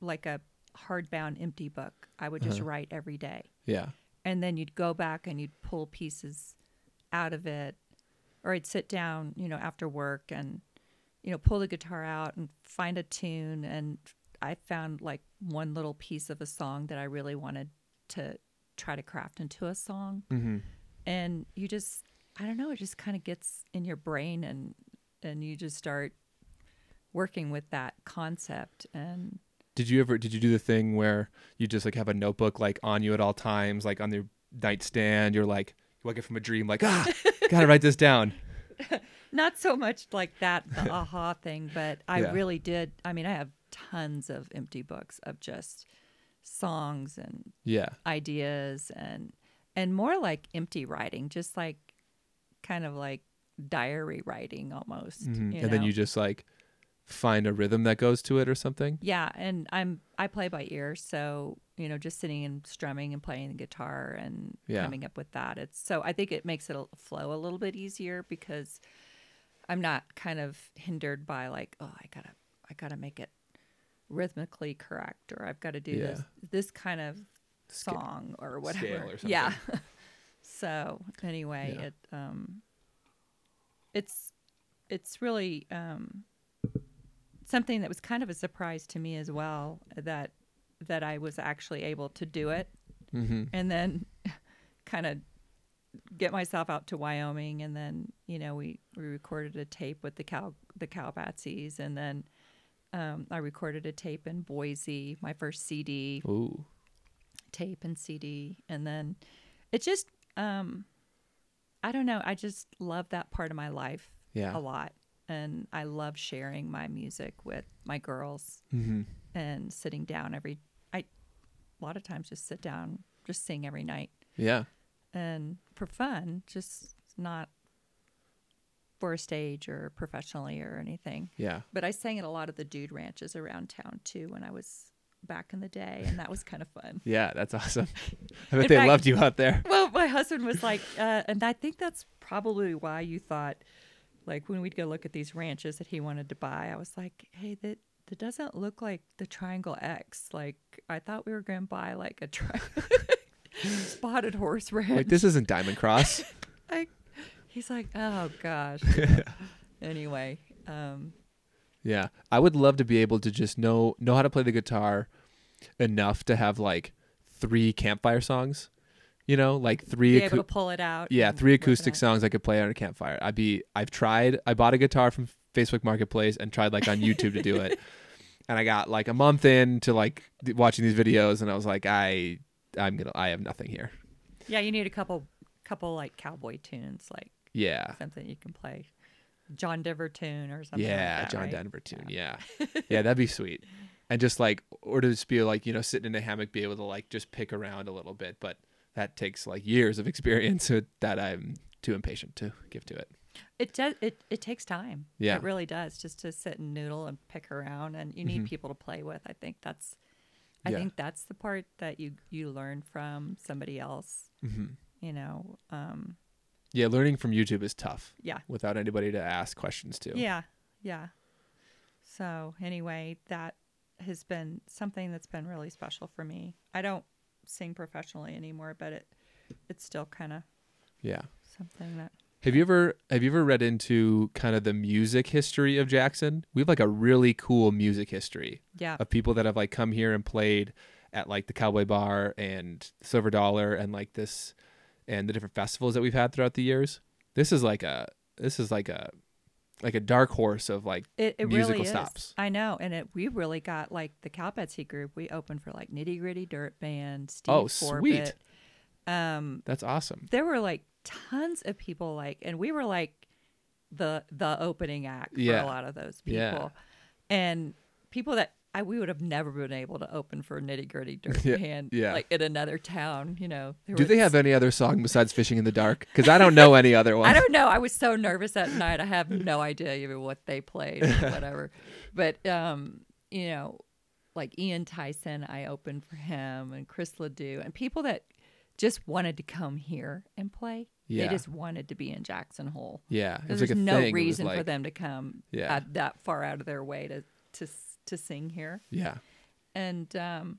like a hardbound empty book. I would just Uh-huh. write every day, Yeah. and then you'd go back and you'd pull pieces out of it, or I'd sit down, you know, after work and you know pull the guitar out and find a tune, and I found like one little piece of a song that I really wanted to try to craft into a song, Mhm. and you just I don't know, it just kind of gets in your brain and and you just start working with that concept and Did you ever did you do the thing where you just like have a notebook like on you at all times, like on your nightstand, you're like you wake up from a dream like, ah, gotta write this down. *laughs* not so much like that the *laughs* aha thing but i Yeah. really did i mean i have tons of empty books of just songs and Yeah. ideas and and more like empty writing just like kind of like diary writing almost Mhm. you And then you just like find a rhythm that goes to it or something. Yeah, and I'm I play by ear, so you know, just sitting and strumming and playing the guitar and Yeah. coming up with that. It's so I think it makes it flow a little bit easier because I'm not kind of hindered by like, oh, I gotta I gotta make it rhythmically correct or I've got to do this this kind of Sca- song or scale whatever. or *laughs* something. Yeah. *laughs* so anyway, Yeah. it um it's it's really um something that was kind of a surprise to me as well that that I was actually able to do it Mm-hmm. and then *laughs* kind of get myself out to Wyoming and then you know we we recorded a tape with the cow the cowbatsies and then um, I recorded a tape in Boise my first CD Ooh. tape and CD and then it just um I don't know I just love that part of my life Yeah. a lot and I love sharing my music with my girls Mm-hmm. and sitting down every I a lot of times just sit down just sing every night Yeah. and for fun just not for a stage or professionally or anything Yeah. but I sang at a lot of the dude ranches around town too when I was back in the day and that was kind of fun *laughs* Yeah. That's awesome. *laughs* I bet In they fact- loved you out there. well my husband was like uh, and I think that's probably why you thought like when we'd go look at these ranches that he wanted to buy I was like hey that that doesn't look like the triangle X like I thought we were going to buy like a tri- *laughs* spotted horse ranch Like this isn't Diamond Cross. *laughs* like he's like oh gosh *laughs* anyway um Yeah, I would love to be able to just know know how to play the guitar enough to have like three campfire songs. You know, like three. be able to pull it out yeah, three acoustic songs I could play on a campfire. I'd be. I've tried. I bought a guitar from Facebook Marketplace and tried like on YouTube to do it, *laughs* and I got like a month in to like th- watching these videos, and I was like, I, I'm gonna. I have nothing here. yeah you need a couple couple like cowboy tunes like Yeah. something you can play John Denver tune or something Yeah, like that, John right? Denver tune. Yeah. *laughs* yeah, that'd be sweet. And just like, or to just be like, you know, sitting in a hammock, be able to like just pick around a little bit. But that takes like years of experience that I'm too impatient to give to it. It does. It it takes time. Yeah. it really does. Just to sit and noodle and pick around, and you need people to play with. I think that's. I Mm-hmm. Yeah. think that's the part that you you learn from somebody else. hmm You know. Um. Yeah, learning from YouTube is tough Yeah. without anybody to ask questions to. Yeah. Yeah. So anyway, that has been something that's been really special for me. I don't sing professionally anymore, but it it's still kind of Yeah. something that Have you ever have you ever read into kind of the music history of Jackson? We have like a really cool music history. yeah of people that have like come here and played at like the Cowboy Bar and Silver Dollar and like this and the different festivals that we've had throughout the years. This is like a this is like a like a dark horse of like It, it musical really stops. I know, and it we really got like the Cal Betsy group. We opened for like Nitty Gritty Dirt Band, Steve Oh, Forbert. sweet. Um, that's awesome. there were like tons of people like, and we were like the the opening act for Yeah. a lot of those people, Yeah. and people that I we would have never been able to open for Nitty Gritty Dirt Yeah, Band, yeah. like in another town. You know, Do they have any other song besides Fishing in the Dark? Because I don't know any other *laughs* one. I don't know. I was so nervous that night. I have no idea even what they played or *laughs* whatever. but um, you know, like Ian Tyson, I opened for him and Chris LeDoux and people that just wanted to come here and play. Yeah. They just wanted to be in Jackson Hole. yeah, There's like no thing. Reason for them to come Yeah. at that far out of their way to to to sing here. Yeah, And um,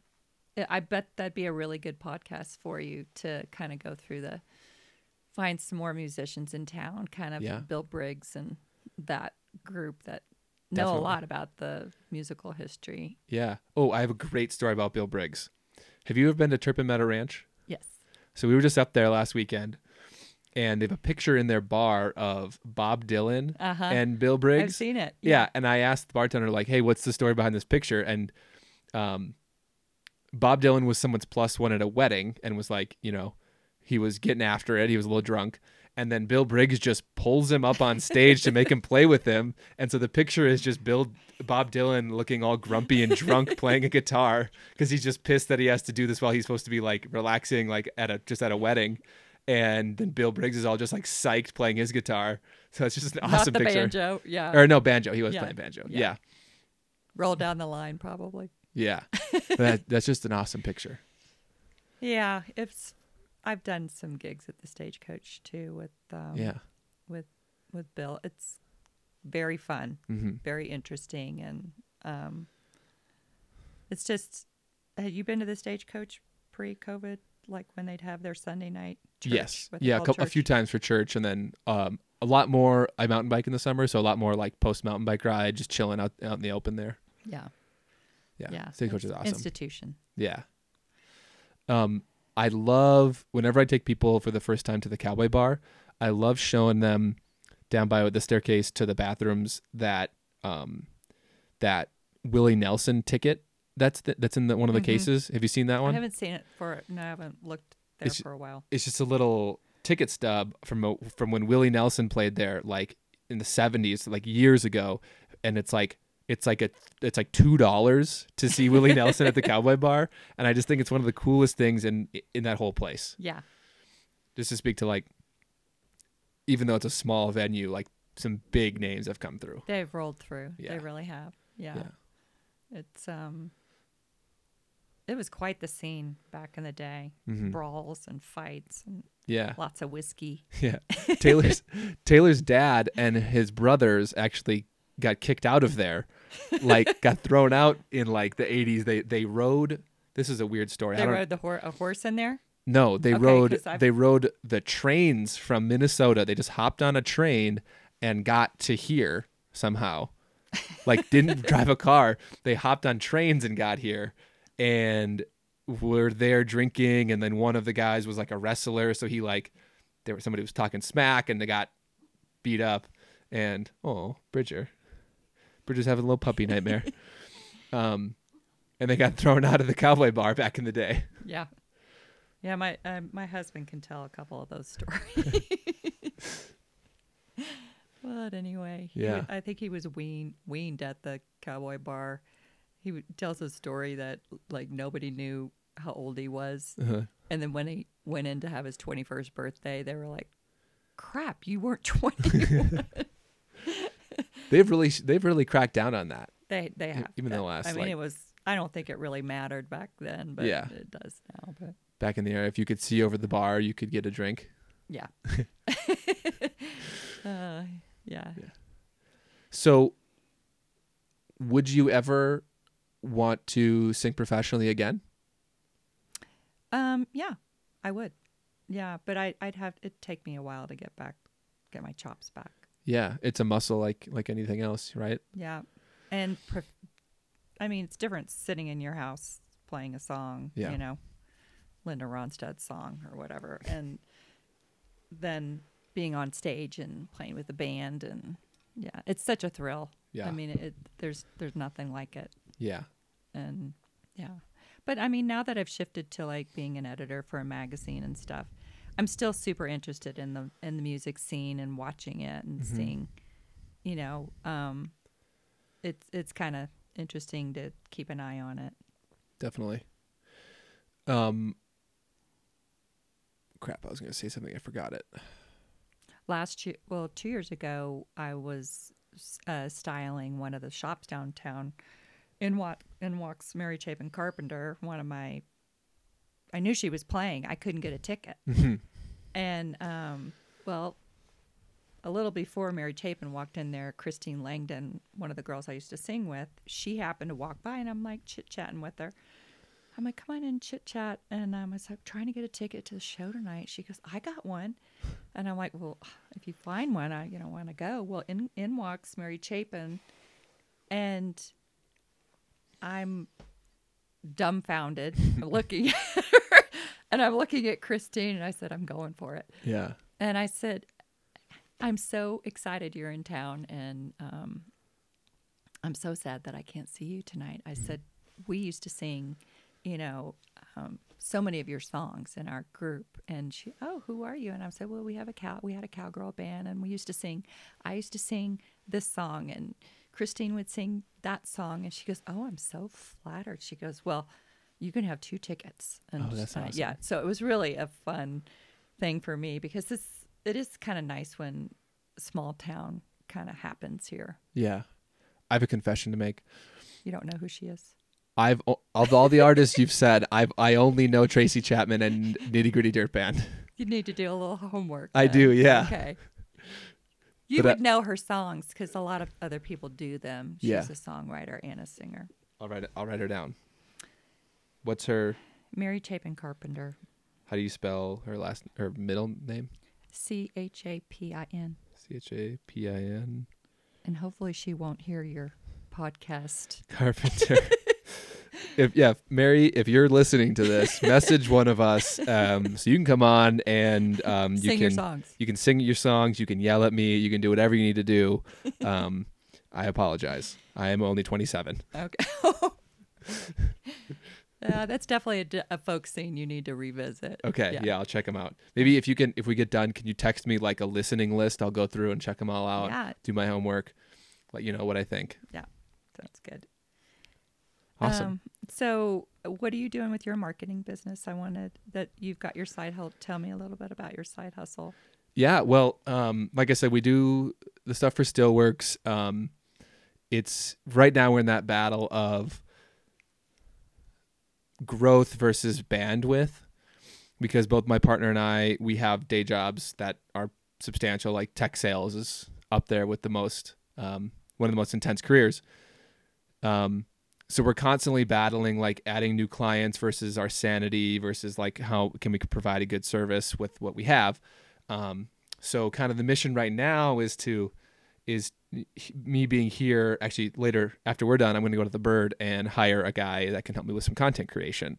I- bet that'd be a really good podcast for you to kind of go through the find some more musicians in town, kind of Yeah. Bill Briggs and that group that know Definitely. a lot about the musical history. yeah. Oh, I have a great story about Bill Briggs. Have you ever been to Turpin Meadow Ranch? Yes. So we were just up there last weekend, and they have a picture in their bar of Bob Dylan Uh-huh. and Bill Briggs. I've seen it. yeah. and I asked the bartender like, "Hey, what's the story behind this picture?" And um, Bob Dylan was someone's plus one at a wedding, and was like, you know, he was getting after it. He was a little drunk. And then Bill Briggs just pulls him up on stage to make him *laughs* play with him. And so the picture is just Bill Bob Dylan looking all grumpy and drunk *laughs* playing a guitar because he's just pissed that he has to do this while he's supposed to be like relaxing like at a just at a wedding. And then Bill Briggs is all just like psyched playing his guitar. So it's just an Not awesome the picture. banjo. Yeah. Or no banjo, he was Yeah. playing banjo. Yeah. Yeah. Roll down the line, probably. Yeah, *laughs* that that's just an awesome picture. Yeah, it's. I've done some gigs at the Stagecoach too with um, yeah. with with Bill. It's very fun, hmm very interesting, and um, it's just. Have you been to the Stagecoach pre-COVID, like when they'd have their Sunday night? Church Yes. Yeah, a, couple, a few times for church, and then um, a lot more. I mountain bike in the summer, so a lot more like post mountain bike ride, just chilling out out in the open there. Yeah, Yeah, yeah. Stagecoach is awesome. Institution. Yeah. Um, I love whenever I take people for the first time to the Cowboy Bar. I love showing them down by the staircase to the bathrooms that um, that Willie Nelson ticket. That's the, that's in the, one of the Mhm. cases. Have you seen that one? I haven't seen it for. No, I haven't looked there It's- for a while. It's just a little ticket stub from a, from when Willie Nelson played there, like in the seventies, like years ago, and it's like it's like a it's like two dollars to see Willie *laughs* Nelson at the Cowboy Bar, and I just think it's one of the coolest things in in that whole place. Yeah, just to speak to like even though it's a small venue like some big names have come through they've rolled through. Yeah. They really have. Yeah. Yeah. It's um. It was quite the scene back in the day. Mhm. Brawls and fights and yeah lots of whiskey. *laughs* yeah taylor's *laughs* taylor's dad and his brothers actually got kicked out of there like *laughs* got thrown out in like the 80s they they rode this is a weird story They rode the hor- a horse in there. no they Okay, rode they rode the trains from minnesota they just hopped on a train and got to here somehow like didn't drive a car they hopped on trains and got here and were there drinking and then one of the guys was like a wrestler so he like there was somebody was talking smack and they got beat up and oh bridger bridger's having a little puppy nightmare *laughs* um and they got thrown out of the cowboy bar back in the day Yeah. Yeah, my uh, my husband can tell a couple of those stories. *laughs* but anyway, Yeah. wa- I think he was weaned weaned at the cowboy bar. He tells a story that like nobody knew how old he was, uh-huh. and then when he went in to have his twenty first birthday, they were like, "Crap, you weren't *laughs* 20." *laughs* they've really they've really cracked down on that they they have even the last, I mean, like- it was. I don't think it really mattered back then, but Yeah. it does now. But back in the era if you could see over the bar you could get a drink yeah. *laughs* uh, yeah. so would you ever want to sing professionally again Um, yeah, I would. Yeah, but I, I'd have it'd take me a while to get back, get my chops back. yeah it's a muscle like like anything else right Yeah, and pref- I mean it's different sitting in your house playing a song, Yeah. you know, Linda Ronstadt's song or whatever, and then being on stage and playing with the band and yeah, it's such a thrill. yeah I mean, it there's there's nothing like it. yeah and yeah. But i mean now that i've shifted to like being an editor for a magazine and stuff i'm still super interested in the in the music scene and watching it and Mhm. seeing you know um it's it's kind of interesting to keep an eye on it. Definitely. Um crap i was gonna say something i forgot it. Last year well two years ago i was uh, styling one of the shops downtown in what in walks mary chapin carpenter one of my i knew she was playing i couldn't get a ticket And um, well, a little before Mary Chapin walked in there, Christine Langdon, one of the girls I used to sing with, she happened to walk by, and I'm like chit chatting with her. I'm like, come on in, chit chat. And um, I was like, trying to get a ticket to the show tonight. She goes, I got one. And I'm like, well, if you find one, I you know want to go. Well, in in walks Mary Chapin, and I'm dumbfounded *laughs* looking at her. And I'm looking at Christine and I said, I'm going for it. yeah And I said, I'm so excited you're in town and um, I'm so sad that I can't see you tonight. I said, We used to sing, you know, um, so many of your songs in our group. And she, Oh, who are you? And I said, Well, we have a cow, we had a cowgirl band and we used to sing, I used to sing this song and Christine would sing that song. And she goes, Oh, I'm so flattered. She goes, Well, you can have two tickets. And Oh, that's uh, awesome. yeah. So it was really a fun thing for me because this it is kind of nice when small town kind of happens here. Yeah. I have a confession to make. You don't know who she is. I've of all the artists you've said, I've I only know Tracy Chapman and Nitty Gritty Dirt Band. You need to do a little homework. I do, yeah. Okay. You But I- would know her songs because a lot of other people do them. She's Yeah. a songwriter and a singer. I'll write. I'll write her down. What's her? Mary Chapin Carpenter. How do you spell her last her middle name? C H A P I N. C H A P I N And hopefully she won't hear your podcast. Carpenter. *laughs* if yeah, Mary, if you're listening to this, *laughs* message one of us um, so you can come on and um, you Sing can your songs. you can sing your songs, you can yell at me, you can do whatever you need to do. *laughs* Um, I apologize. I am only 27. Okay. *laughs* uh, that's definitely a folk scene you need to revisit. Okay, yeah. I'll check them out. Maybe if you can, if we get done, can you text me like a listening list? I'll go through and check them all out. Yeah. Do my homework, let you know what I think. Yeah. Sounds good. Awesome. Um, so, what are you doing with your marketing business? I wanted that you've got your side hustle. Tell me a little bit about your side hustle. Yeah, well, um, like I said, we do the stuff for Stillworks. Um, it's right now we're in that battle of growth versus bandwidth because both my partner and I we have day jobs that are substantial. Like tech sales is up there with the most um, one of the most intense careers. Um, so we're constantly battling like adding new clients versus our sanity versus like how can we provide a good service with what we have. Um, so kind of the mission right now is to is me being here actually later after we're done i'm going to go to the bird and hire a guy that can help me with some content creation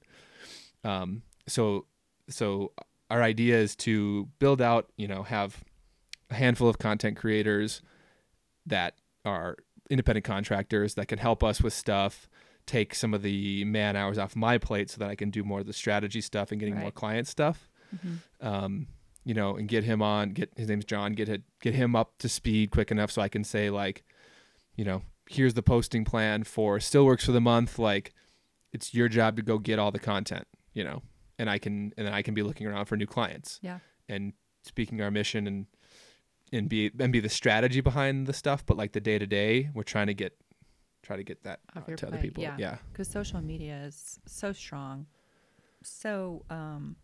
um, so so our idea is to build out you know have a handful of content creators that are independent contractors that can help us with stuff take some of the man hours off my plate so that i can do more of the strategy stuff and getting more client stuff um, you know, and get him on. Get his name's John. Get it, get him up to speed quick enough so I can say like, you know, here's the posting plan for Stillworks for the month. Like, it's your job to go get all the content, you know, and I can and then I can be looking around for new clients. Yeah. And speaking our mission and and be and be the strategy behind the stuff, but like the day to day, we're trying to get try to get that out to other people. yeah. yeah. because social media is so strong, so um,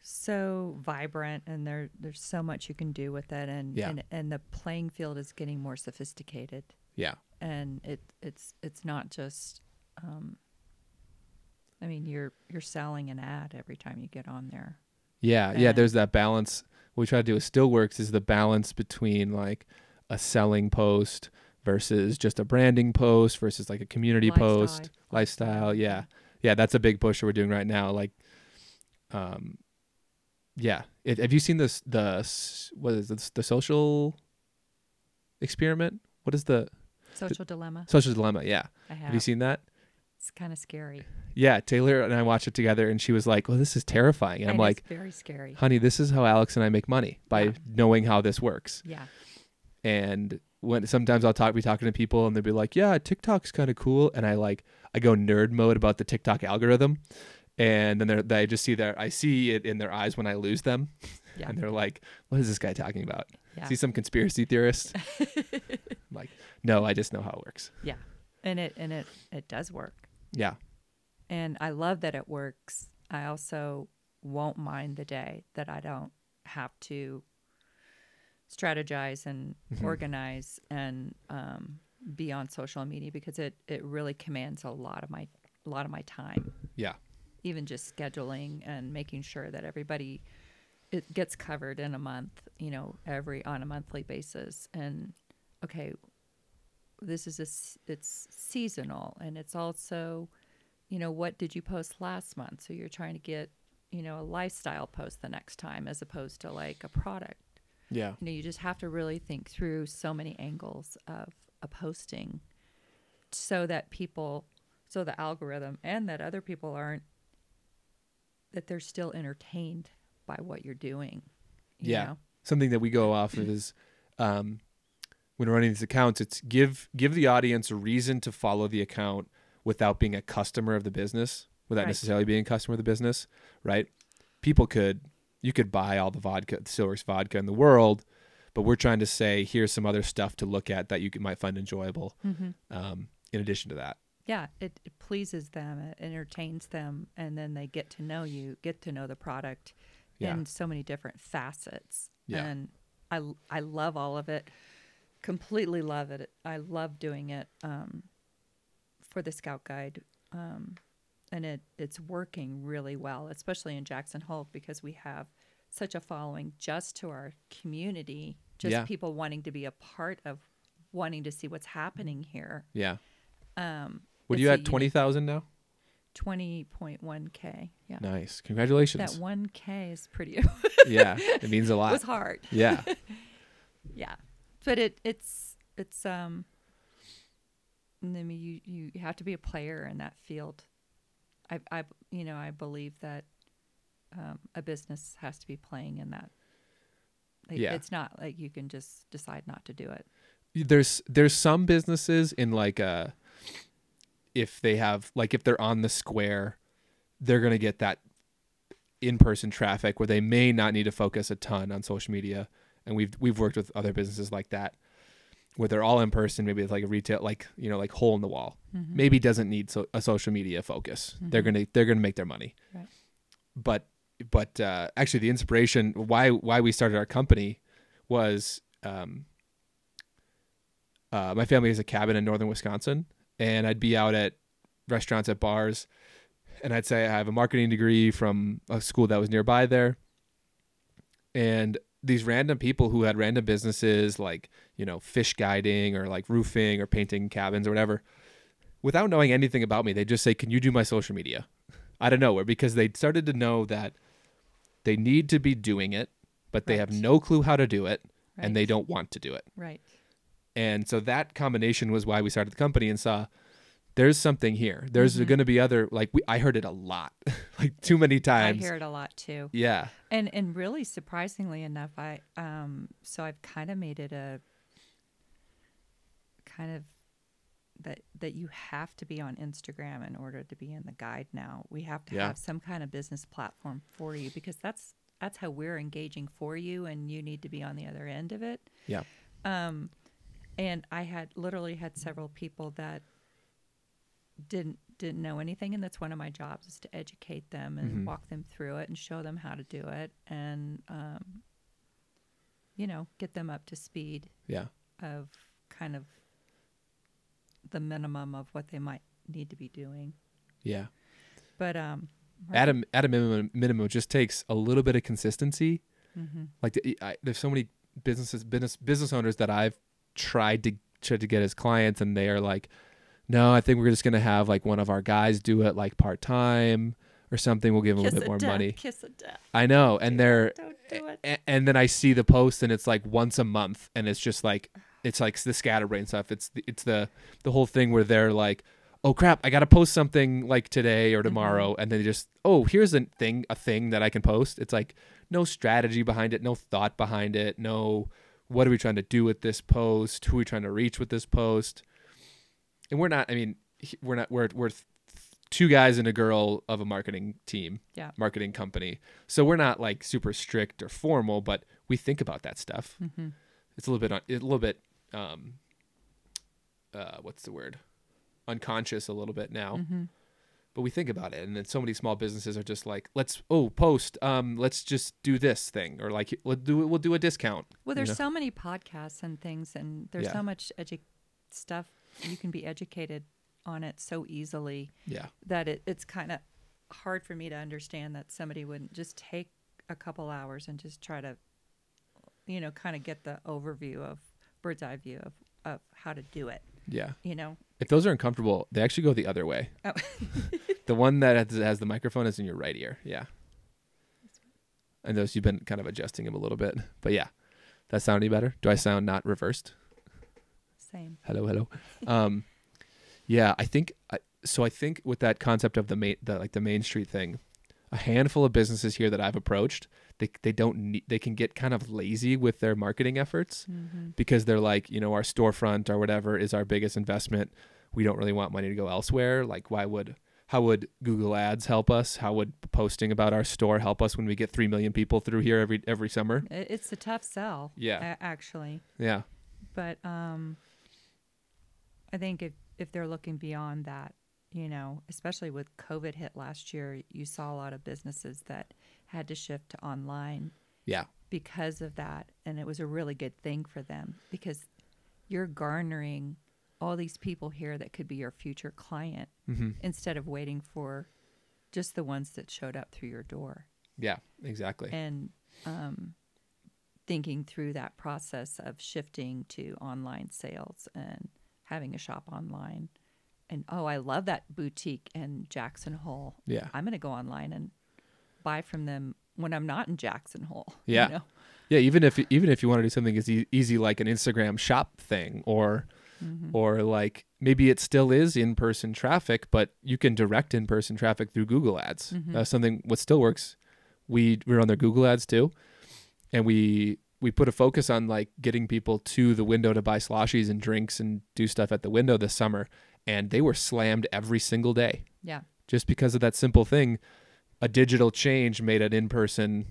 so vibrant, and there there's so much you can do with it, and Yeah. and, and the playing field is getting more sophisticated, Yeah. and it it's it's not just. Um, I mean, you're you're selling an ad every time you get on there. Yeah, yeah. There's that balance. What we try to do with Stillworks is the balance between like a selling post versus just a branding post versus like a community post, lifestyle. Yeah, yeah. That's a big push that we're doing right now. Like, um, yeah. It, have you seen this? The what is this? The social experiment? What is the Social dilemma. social dilemma? Yeah. I have. Have you seen that? It's kind of scary. Yeah. Taylor and I watched it together, and she was like, "Well, this is terrifying," and I'm like. very scary. honey, this is how Alex and I make money by Yeah. knowing how this works. Yeah. And when sometimes I'll talk, be talking to people, and they'll be like, "Yeah, TikTok's kind of cool," and I like, I go nerd mode about the TikTok algorithm, and then they're, they just see their, I see it in their eyes when I lose them, Yeah. and they're like, "What is this guy talking about?" Yeah. See some conspiracy theorist? *laughs* I'm like, no, I just know how it works. Yeah. And it and it it does work. Yeah, And I love that it works. I also won't mind the day that I don't have to strategize and Mhm. organize and um, be on social media because it, it really commands a lot of my a lot of my time. yeah, Even just scheduling and making sure that everybody it gets covered in a month, you know, every on a monthly basis. And okay, this is a it's seasonal and it's also you know what did you post last month so you're trying to get you know a lifestyle post the next time as opposed to like a product yeah, you know you just have to really think through so many angles of a posting so that people so the algorithm and that other people aren't that they're still entertained by what you're doing you Yeah. know? something that we go off of is um, when running these accounts it's give give the audience a reason to follow the account without being a customer of the business without Right. necessarily being a customer of the business right people could you could buy all the vodka the Silver's vodka in the world but we're trying to say here's some other stuff to look at that you might find enjoyable. Mm-hmm. Um, in addition to that, Yeah, it, it pleases them, it entertains them, and then they get to know you, get to know the product Yeah. in so many different facets. Yeah. And I I love all of it. Completely love it. I love doing it um, for the Scout Guide. Um, and it, it's working really well, especially in Jackson Hole because we have such a following just to our community, just Yeah. people wanting to be a part of wanting to see what's happening here. yeah. Um, What are you at? Twenty thousand now. Twenty point one k. Yeah, Nice. Congratulations. that one k is pretty. *laughs* yeah, it means a *laughs* lot. was hard. Yeah. *laughs* Yeah, but it it's it's um. I mean, you you have to be a player in that field. I I you know I believe that um, a business has to be playing in that. Like, Yeah. it's not like you can just decide not to do it. there's there's some businesses in like uh if they have like if they're on the square they're going to get that in-person traffic where they may not need to focus a ton on social media and we've we've worked with other businesses like that where they're all in person maybe it's like a retail like you know like hole in the wall Mm-hmm. maybe doesn't need so, a social media focus they're Mhm. going to they're to make their money Right. but but uh actually the inspiration why why we started our company was um uh, my family has a cabin in northern Wisconsin, and I'd be out at restaurants, at bars, and I'd say I have a marketing degree from a school that was nearby there. And these random people who had random businesses like, you know, fish guiding or like roofing or painting cabins or whatever, without knowing anything about me, they just say, Can you do my social media? Out of nowhere, because they started to know that they need to be doing it, but they have no clue how to do it and they don't want to do it. Right. And so that combination was why we started the company and saw there's something here. There's Mhm. going to be other like we I heard it a lot. *laughs* like too many times. I hear it a lot too. Yeah. And and really surprisingly enough, I um so I've kind of made it a kind of that that you have to be on Instagram in order to be in the guide now. We have to Yeah. have some kind of business platform for you because that's that's how we're engaging for you and you need to be on the other end of it. Yeah. Um and I had literally had several people that didn't didn't know anything and that's one of my jobs is to educate them and Mhm. walk them through it and show them how to do it and um, you know get them up to speed Yeah. of kind of the minimum of what they might need to be doing Yeah. but um At a at a minimum minimum just takes a little bit of consistency. hmm Like the, I, there's so many businesses business business owners that I've tried to tried to get as clients and they are like no, I think we're just going to have like one of our guys do it like part-time or something. We'll give them a little bit more death, money. kiss of death I know. And they're don't do it a- and then I see the post and it's like once a month and it's just like it's like the scatterbrain stuff. It's the, it's the the whole thing where they're like, "Oh crap, I got to post something like today or mm-hmm. tomorrow." And then they just, "Oh, here's a thing a thing that I can post." It's like no strategy behind it, no thought behind it, no what are we trying to do with this post? Who are we trying to reach with this post? And we're not I mean, we're not we're we're th- two guys and a girl of a marketing team yeah marketing company. So we're not like super strict or formal, but we think about that stuff. hmm It's a little bit, a little bit, um, uh, what's the word? Unconscious a little bit now, hmm but we think about it. And then so many small businesses are just like, let's, oh, post, um, let's just do this thing, or like, we'll do, we'll do a discount. Well, you there's know? so many podcasts and things, and there's Yeah. so much edu- stuff you can be educated on it so easily Yeah, that it, it's kind of hard for me to understand that somebody wouldn't just take a couple hours and just try to, you know, kind of get the overview of bird's eye view of, of how to do it. yeah. You know, If those are uncomfortable, they actually go the other way. Oh. *laughs* the one that has, has the microphone is in your right ear. Yeah. I noticed you've been kind of adjusting him a little bit, but yeah, that sound any better? Do I sound not reversed? Same. Hello, hello. *laughs* Um, yeah, I think I, so. I think with that concept of the main, the like the Main Street thing, a handful of businesses here that I've approached, they they don't need, they can get kind of lazy with their marketing efforts Mm-hmm. because they're like, you know, our storefront or whatever is our biggest investment. We don't really want money to go elsewhere. Like, why would how would Google Ads help us? How would posting about our store help us when we get 3 million people through here every every summer? It's a tough sell. Yeah. actually. Yeah. But um, I think if if they're looking beyond that, you know, especially with COVID hit last year, you saw a lot of businesses that had to shift to online Yeah. because of that, and it was a really good thing for them because you're garnering all these people here that could be your future client Mhm. instead of waiting for just the ones that showed up through your door Yeah, exactly. and um, thinking through that process of shifting to online sales and having a shop online. And oh, I love that boutique in Jackson Hole. Yeah. I'm going to go online and buy from them when I'm not in Jackson Hole. *laughs* you Yeah. know? Yeah, even if even if you want to do something as e- easy like an Instagram shop thing or Mm-hmm. or like maybe it still is in-person traffic, but you can direct in-person traffic through Google Ads. Mm-hmm. Uh, something what still works. We we're on their Google Ads too, and we we put a focus on like getting people to the window to buy sloshies and drinks and do stuff at the window this summer, and they were slammed every single day Yeah. just because of that simple thing. A digital change made an in-person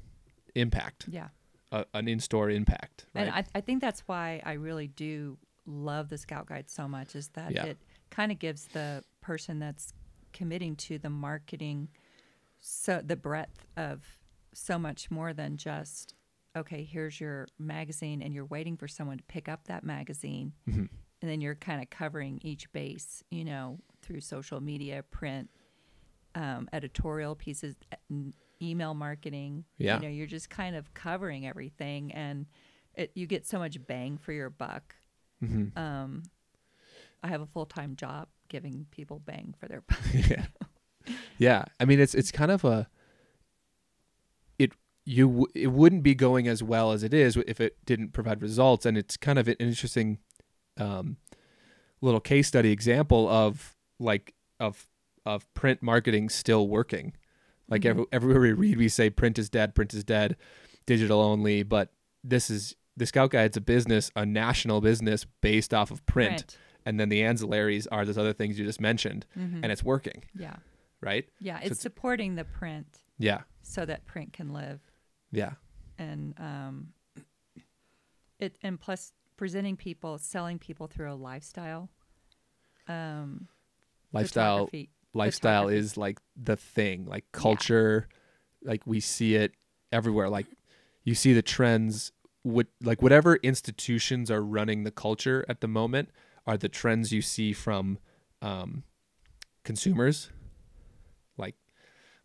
impact, Yeah. a, an in-store impact. Right? And I, I think that's why I really do love the Scout Guide so much is that Yeah. it kind of gives the person that's committing to the marketing so the breadth of so much more than just okay here's your magazine and you're waiting for someone to pick up that magazine Mm-hmm. and then you're kind of covering each base you know through social media print um, editorial pieces email marketing Yeah. you know you're just kind of covering everything and it, you get so much bang for your buck Mhm. um, i have a full-time job giving people bang for their *laughs* buck yeah yeah i mean it's it's kind of a you w- it wouldn't be going as well as it is if it didn't provide results. And it's kind of an interesting um, little case study example of like of of print marketing still working. Like every, everywhere we read we say print is dead print is dead digital only. But this is the scout guide's a business a national business based off of print, and then the ancillaries are those other things you just mentioned. Mhm. and it's working. Yeah. Right? Yeah So it's it's- supporting the print yeah. so that print can live yeah. And um, it and plus presenting people selling people through a lifestyle um, lifestyle lifestyle is like the thing like culture like we see it everywhere like you see the trends what like whatever institutions are running the culture at the moment are the trends you see from um, consumers. Like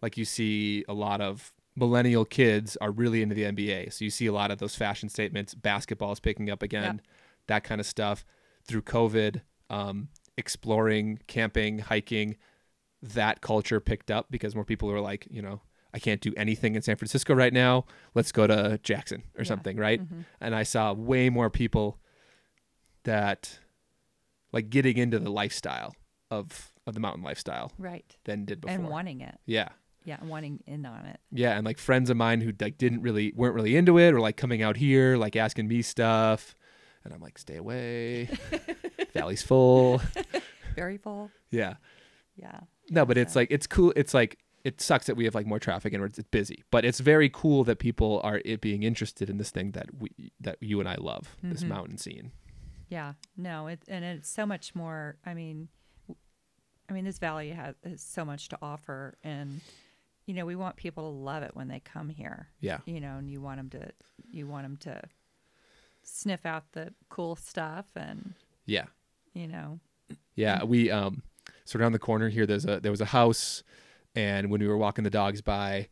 like you see a lot of millennial kids are really into the NBA so you see a lot of those fashion statements basketball is picking up again that kind of stuff through covid um, exploring camping hiking that culture picked up because more people were like, you know, I can't do anything in San Francisco right now. Let's go to Jackson or Yeah. something, right? Mhm. And I saw way more people that like getting into the lifestyle of of the mountain lifestyle right than did before. and wanting it yeah. Yeah and wanting in on it Yeah, and like friends of mine who like didn't really weren't really into it or like coming out here like asking me stuff and I'm like stay away. *laughs* Valley's full. *laughs* very full Yeah. yeah No, but it's like it's cool. It's like it sucks that we have like more traffic and it's it's busy, but it's very cool that people are it being interested in this thing that we that you and I love, this Mhm. mountain scene. Yeah, no, it and it's so much more. I mean, I mean, this valley has, has so much to offer, and you know, we want people to love it when they come here. Yeah, You know, and you want them to, you want them to sniff out the cool stuff, and yeah, you know, yeah. We um, so around the corner here, there's a there was a house, and when we were walking the dogs by,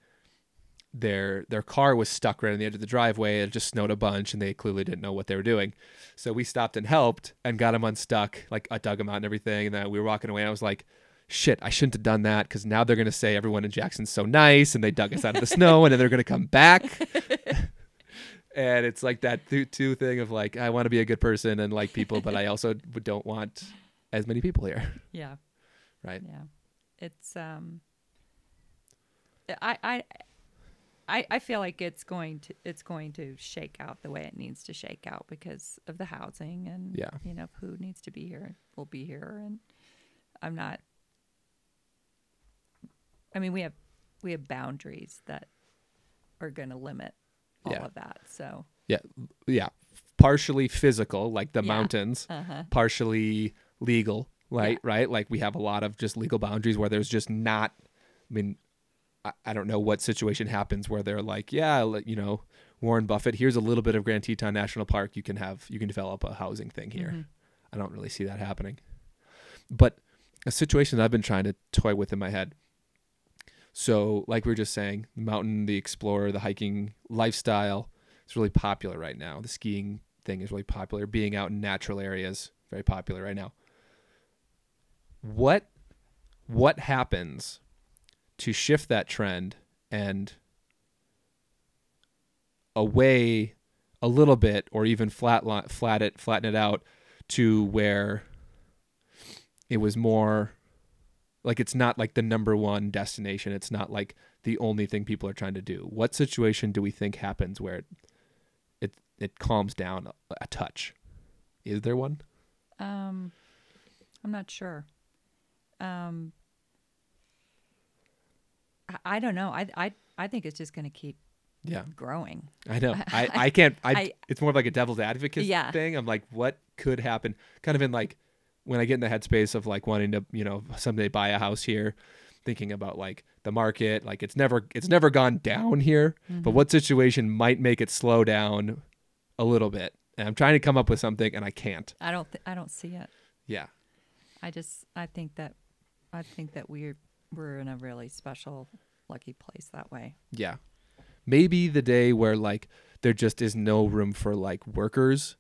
their their car was stuck right on the edge of the driveway. It just snowed a bunch, and they clearly didn't know what they were doing. So we stopped and helped and got them unstuck. Like I dug them out and everything. And then we were walking away. And I was like, "Shit, I shouldn't have done that because now they're gonna say everyone in Jackson's so nice, and they dug us out of the snow, and then they're gonna come back." *laughs* *laughs* and it's like that th- two thing of like, I want to be a good person and like people, but I also *laughs* don't want as many people here, yeah, right? yeah, it's um, I I. I, I feel like it's going to it's going to shake out the way it needs to shake out because of the housing and Yeah. you know who needs to be here will be here and I'm not I mean, we have we have boundaries that are going to limit all Yeah. of that. So, Yeah, yeah. Partially physical, like the Yeah. mountains. uh-huh. Partially legal, right? Yeah. Right. Like we have a lot of just legal boundaries where there's just not. I mean, I, I don't know what situation happens where they're like, yeah, you know, Warren Buffett. Here's a little bit of Grand Teton National Park. You can have. You can develop a housing thing here. Mhm. I don't really see that happening. But a situation that I've been trying to toy with in my head. So, like we were just saying, the mountain, the explorer, the hiking lifestyle is really popular right now. The skiing thing is really popular. Being out in natural areas, very popular right now. What what happens to shift that trend and away a little bit or even flat flat it flatten it out to where it was more like it's not like the number one destination it's not like the only thing people are trying to do what situation do we think happens where it it, it calms down a, a touch is there one Um, I'm not sure. Um, I, I don't know. I I I think it's just going to keep yeah growing. i know *laughs* i i can't i, I- it's more of like a devil's advocate Yeah. thing i'm like what could happen kind of in like when i get in the headspace of like wanting to you know someday buy a house here thinking about like the market like it's never it's never gone down here Mm-hmm. but what situation might make it slow down a little bit and i'm trying to come up with something and i can't I don't th- I don't see it. yeah I just I think that I think that we're we're in a really special lucky place that way. yeah maybe the day where like there just is no room for like workers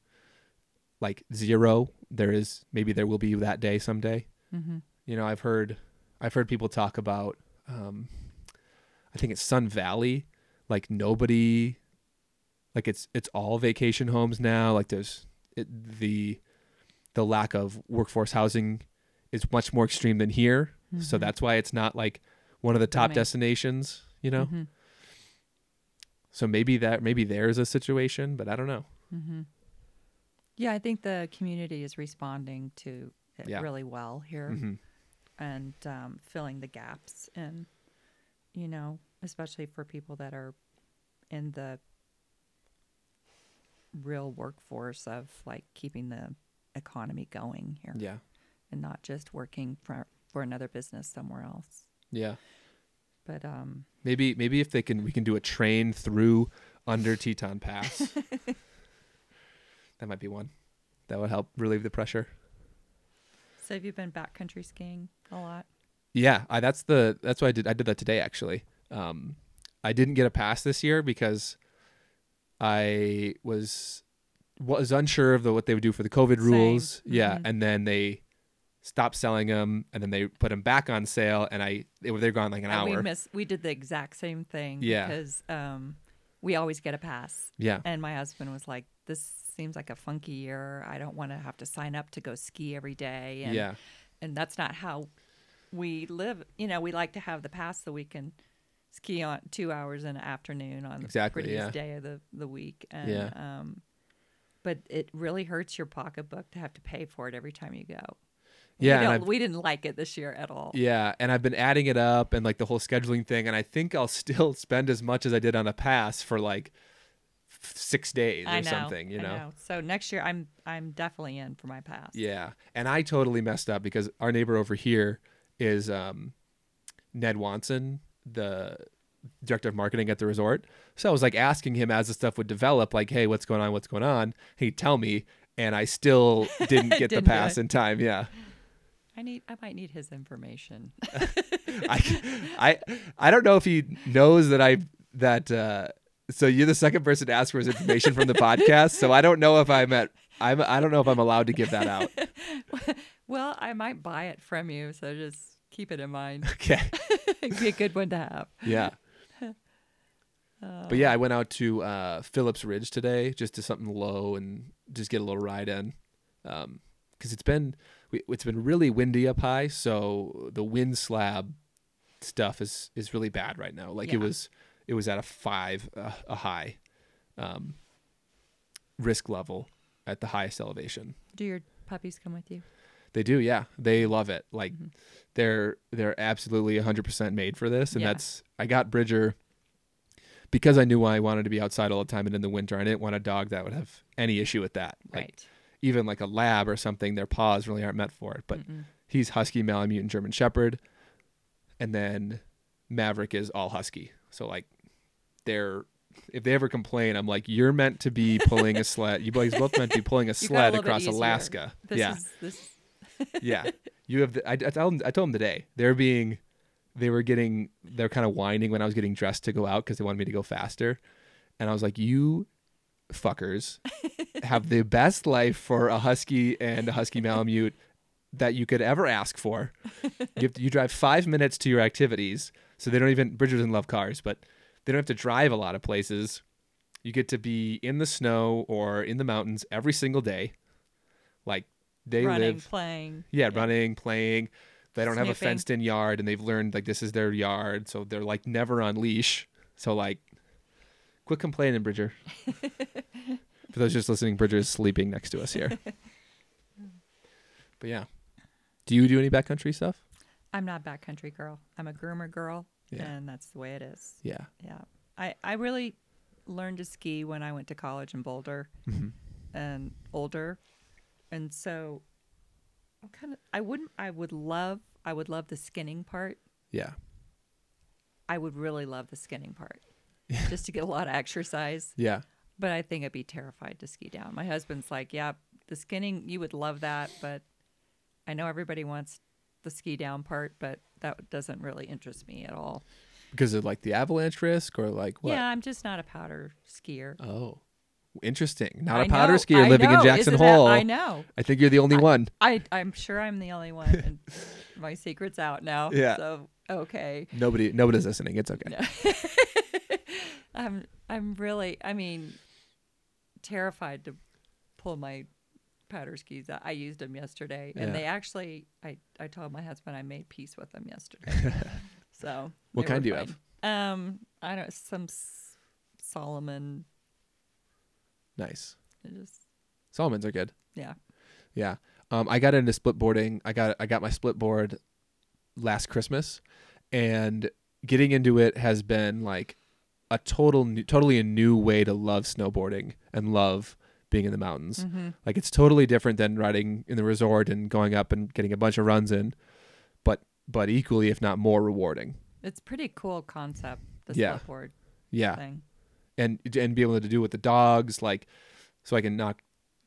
like zero there is maybe there will be that day someday Mm-hmm. you know i've heard i've heard people talk about um i think it's sun valley like nobody like it's it's all vacation homes now like there's it, the the lack of workforce housing is much more extreme than here so Mhm. that's why it's not like one of the top Booming. destinations you know Mm-hmm. so maybe that maybe there's a situation but i don't know Mm-hmm. Yeah, I think the community is responding to it Yeah. really well here hmm and um, filling the gaps, and you know, especially for people that are in the real workforce of like keeping the economy going here, yeah. And not just working for for another business somewhere else. yeah. But um, maybe maybe if they can we can do a train through under teton pass *laughs* that might be one that would help relieve the pressure so have you been backcountry skiing a lot? Yeah, I, that's the that's what I did. I did that today actually. Um, I didn't get a pass this year because I was was unsure of the, what they would do for the COVID Same. rules. Yeah, Mhm. and then they stopped selling them, and then they put them back on sale, and I they were they're gone like an And hour. We miss. We did the exact same thing. Yeah. Because um, we always get a pass, yeah, and my husband was like, "This seems like a funky year. I don't want to have to sign up to go ski every day." And, yeah, And that's not how we live. You know, we like to have the pass so we can ski on two hours in the afternoon on the Exactly, prettiest yeah. day of the the week. And, Yeah. Um, but it really hurts your pocketbook to have to pay for it every time you go. Yeah, we, and don't, I've- we didn't like it this year at all. yeah. And I've been adding it up and like the whole scheduling thing, and I think I'll *laughs* still spend as much as I did on a pass for like six days or know, something. You I know? So next year, I'm I'm definitely in for my pass. Yeah, and I totally messed up because our neighbor over here is um, Ned Watson, the director of marketing at the resort. So I was like asking him as the stuff would develop, like, "Hey, what's going on? What's going on?" He'd tell me, and I still *laughs* didn't get the Didn't do pass in time. Yeah, I need I might need his information. *laughs* I, I, I don't know if he knows that I that. Uh, so you're the second person to ask for his information from the podcast. So I don't know if I'm at. I'm. I don't know if I'm allowed to give that out. *laughs* well, I might buy it from you, so just keep it in mind. *laughs* Okay. *laughs* It'd be a good one to have. Yeah. but yeah, I went out to uh, Phillips Ridge today just to something low and just get a little ride in, because it's been it's been really windy up high, so the wind slab stuff is is really bad right now. Like it was it was at a five uh, a high um, risk level at the highest elevation. Do your puppies come with you? They do, yeah. They love it. Like Mhm. they're they're absolutely 100% made for this and Yeah. that's I got Bridger because I knew I wanted to be outside all the time and in the winter. I didn't want a dog that would have any issue with that. Like right. even like a lab or something, their paws really aren't meant for it. But Mm-mm. he's husky, Malamute, and German Shepherd, and then Maverick is all husky. So like they're if they ever complain, I'm like, you're meant to be pulling a sled. You boys both meant to be pulling a *laughs* sled across. Alaska. this yeah, is this. *laughs* yeah. You have. The, I, I told them. I told them today. They're being. They were getting. They're kind of whining when I was getting dressed to go out because they wanted me to go faster, and I was like, you fuckers have the best life for a husky and a husky malamute that you could ever ask for. You, to- you drive five minutes to your activities, so they don't even. Bridger doesn't love cars, but they don't have to drive a lot of places. You get to be in the snow or in the mountains every single day. Like they running, live playing. yeah, running, playing. They don't have a fenced in yard and they've learned like this is their yard, so they're like never on leash. So like quit complaining, Bridger. *laughs* For those just listening, Bridger is sleeping next to us here. *laughs* but yeah. Do you do any backcountry stuff? I'm not a backcountry girl. I'm a groomer girl, Yeah. and that's the way it is. Yeah. Yeah. I I really learned to ski when I went to college in Boulder hmm and older, and so I'm kind of I wouldn't I would love I would love the skinning part. Yeah. I would really love the skinning part, *laughs* just to get a lot of exercise. Yeah. But I think I'd be terrified to ski down. My husband's like, "Yeah, the skinning you would love that, but I know everybody wants the ski down part, but that doesn't really interest me at all." Because of like the avalanche risk or like what? Yeah, I'm just not a powder skier. Oh. Interesting. Not I a powder know, skier I living in Jackson isn't that- Hole. I know. I think you're the only one. I I'm sure I'm the only one, and *laughs* my secret's out now. Yeah. So okay. Nobody nobody's listening. It's okay. No. *laughs* I'm I'm really I mean terrified to pull my powder skis. I used them yesterday, Yeah. and they actually I I told my husband I made peace with them yesterday. *laughs* so What kind do you have? Um, I don't some S- Salomon. Nice. it Just Salomons are good. yeah. Yeah. Um, I got into split boarding. I got I got my split board last Christmas, and getting into it has been like a total, new, totally a new way to love snowboarding and love being in the mountains. Mm-hmm. Like it's totally different than riding in the resort and going up and getting a bunch of runs in, but but equally, if not more, rewarding. It's pretty cool concept. The Yeah. board Yeah. thing. and and be able to do with the dogs like so i can knock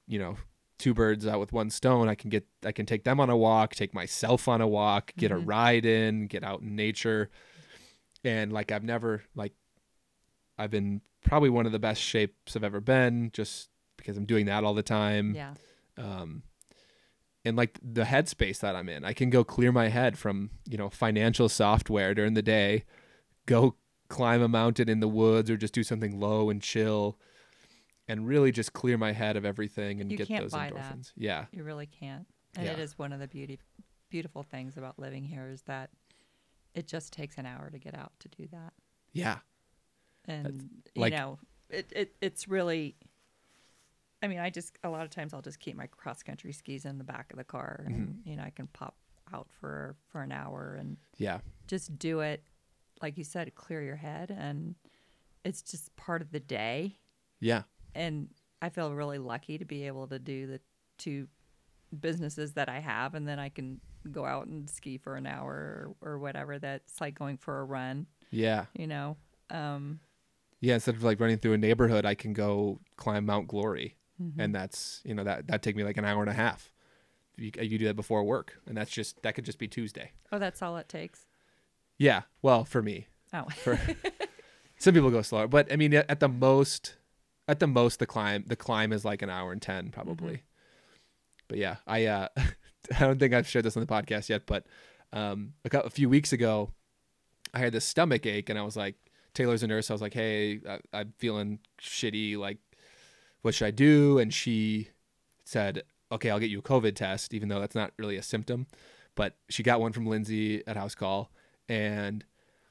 you know two birds out with one stone i can get i can take them on a walk take myself on a walk get a Mhm. ride in get out in nature and like i've never like i've been probably one of the best shapes i've ever been just because i'm doing that all the time Yeah. um and like the headspace that i'm in i can go clear my head from you know financial software during the day go climb a mountain in the woods or just do something low and chill and really just clear my head of everything and You get can't those buy that. endorphins yeah You really can't. And it Yeah. is one of the beauty beautiful things about living here is that it just takes an hour to get out to do that. yeah And you know, it, it it's really I mean, I just a lot of times I'll just keep my cross country skis in the back of the car and Mm-hmm. you know, I can pop out for for an hour and yeah just do it like you said, clear your head and it's just part of the day yeah and I feel really lucky to be able to do the two businesses that I have, and then I can go out and ski for an hour or, or whatever. That's like going for a run, yeah you know. Um, yeah instead of like running through a neighborhood i can go climb mount glory Mm-hmm. and that's you know that that take me like an hour and a half. You, you do that before work and that's just that could just be tuesday. Oh, that's all it takes. yeah well for me. Oh, for *laughs* some people go slower but i mean at the most at the most the climb the climb is like an hour and 10 probably. But yeah i uh *laughs* i don't think i've shared this on the podcast yet but um a, couple, a few weeks ago i had this stomach ache and i was like taylor's a nurse i was like hey I, i'm feeling shitty like what should i do and she said okay i'll get you a covid test even though that's not really a symptom but she got one from lindsay at house call and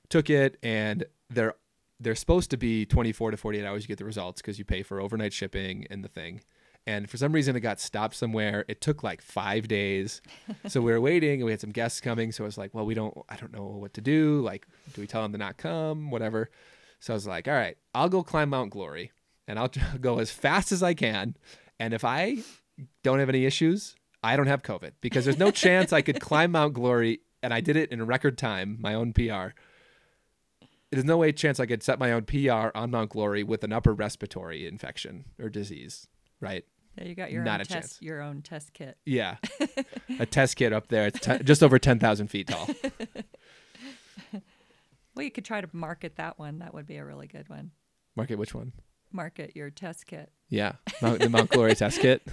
took it and they're they're supposed to be 24 to 48 hours you get the results because you pay for overnight shipping and the thing And for some reason, it got stopped somewhere. It took like five days. *laughs* so we were waiting and we had some guests coming. So I was like, well, we don't, I don't know what to do. Like, do we tell them to not come? Whatever. So I was like, all right, I'll go climb Mount Glory and I'll *laughs* go as fast as I can. And if I don't have any issues, I don't have COVID because there's no *laughs* chance I could climb Mount Glory and I did it in a record time, my own PR. There's no way chance I could set my own PR on Mount Glory with an upper respiratory infection or disease, right? Yeah, you got your Not own a test, chance. your own test kit. Yeah, *laughs* a test kit up there, it's just over ten thousand feet tall. Well, you could try to market that one. That would be a really good one. Market which one? Market your test kit. Yeah, Mount, the Mount Glory test kit. *laughs*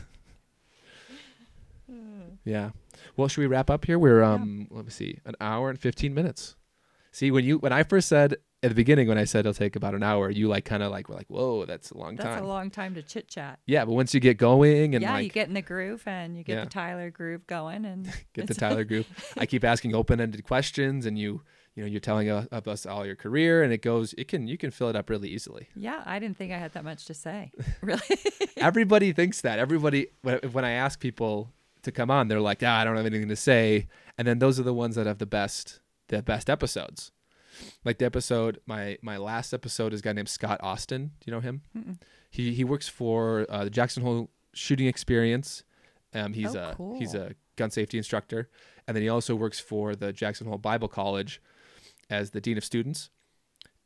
Yeah. Well, should we wrap up here? We're um, let me see, an hour and fifteen minutes. See, when you when I first said at the beginning when I said it'll take about an hour, you like kind of like were like, whoa, that's a long That's time. That's a long time to chit chat. yeah, but once you get going and Yeah, like you get in the groove and you get Yeah. the Tyler groove going and *laughs* get the Tyler *laughs* group. I keep asking open-ended questions, and you, you know, you're telling us, all your career, and it goes. It can you can fill it up really easily. Yeah, I didn't think I had that much to say. *laughs* Really? *laughs* Everybody thinks that. Everybody when when I ask people to come on, they're like, "Yeah, I don't have anything to say," and then those are the ones that have the best the best episodes. Like the episode, my my last episode is a guy named Scott Austin. Do you know him? Mm-mm. He he works for uh, the Jackson Hole Shooting Experience. Um, he's Oh, a he's a gun safety instructor, and then he also works for the Jackson Hole Bible College as the dean of students.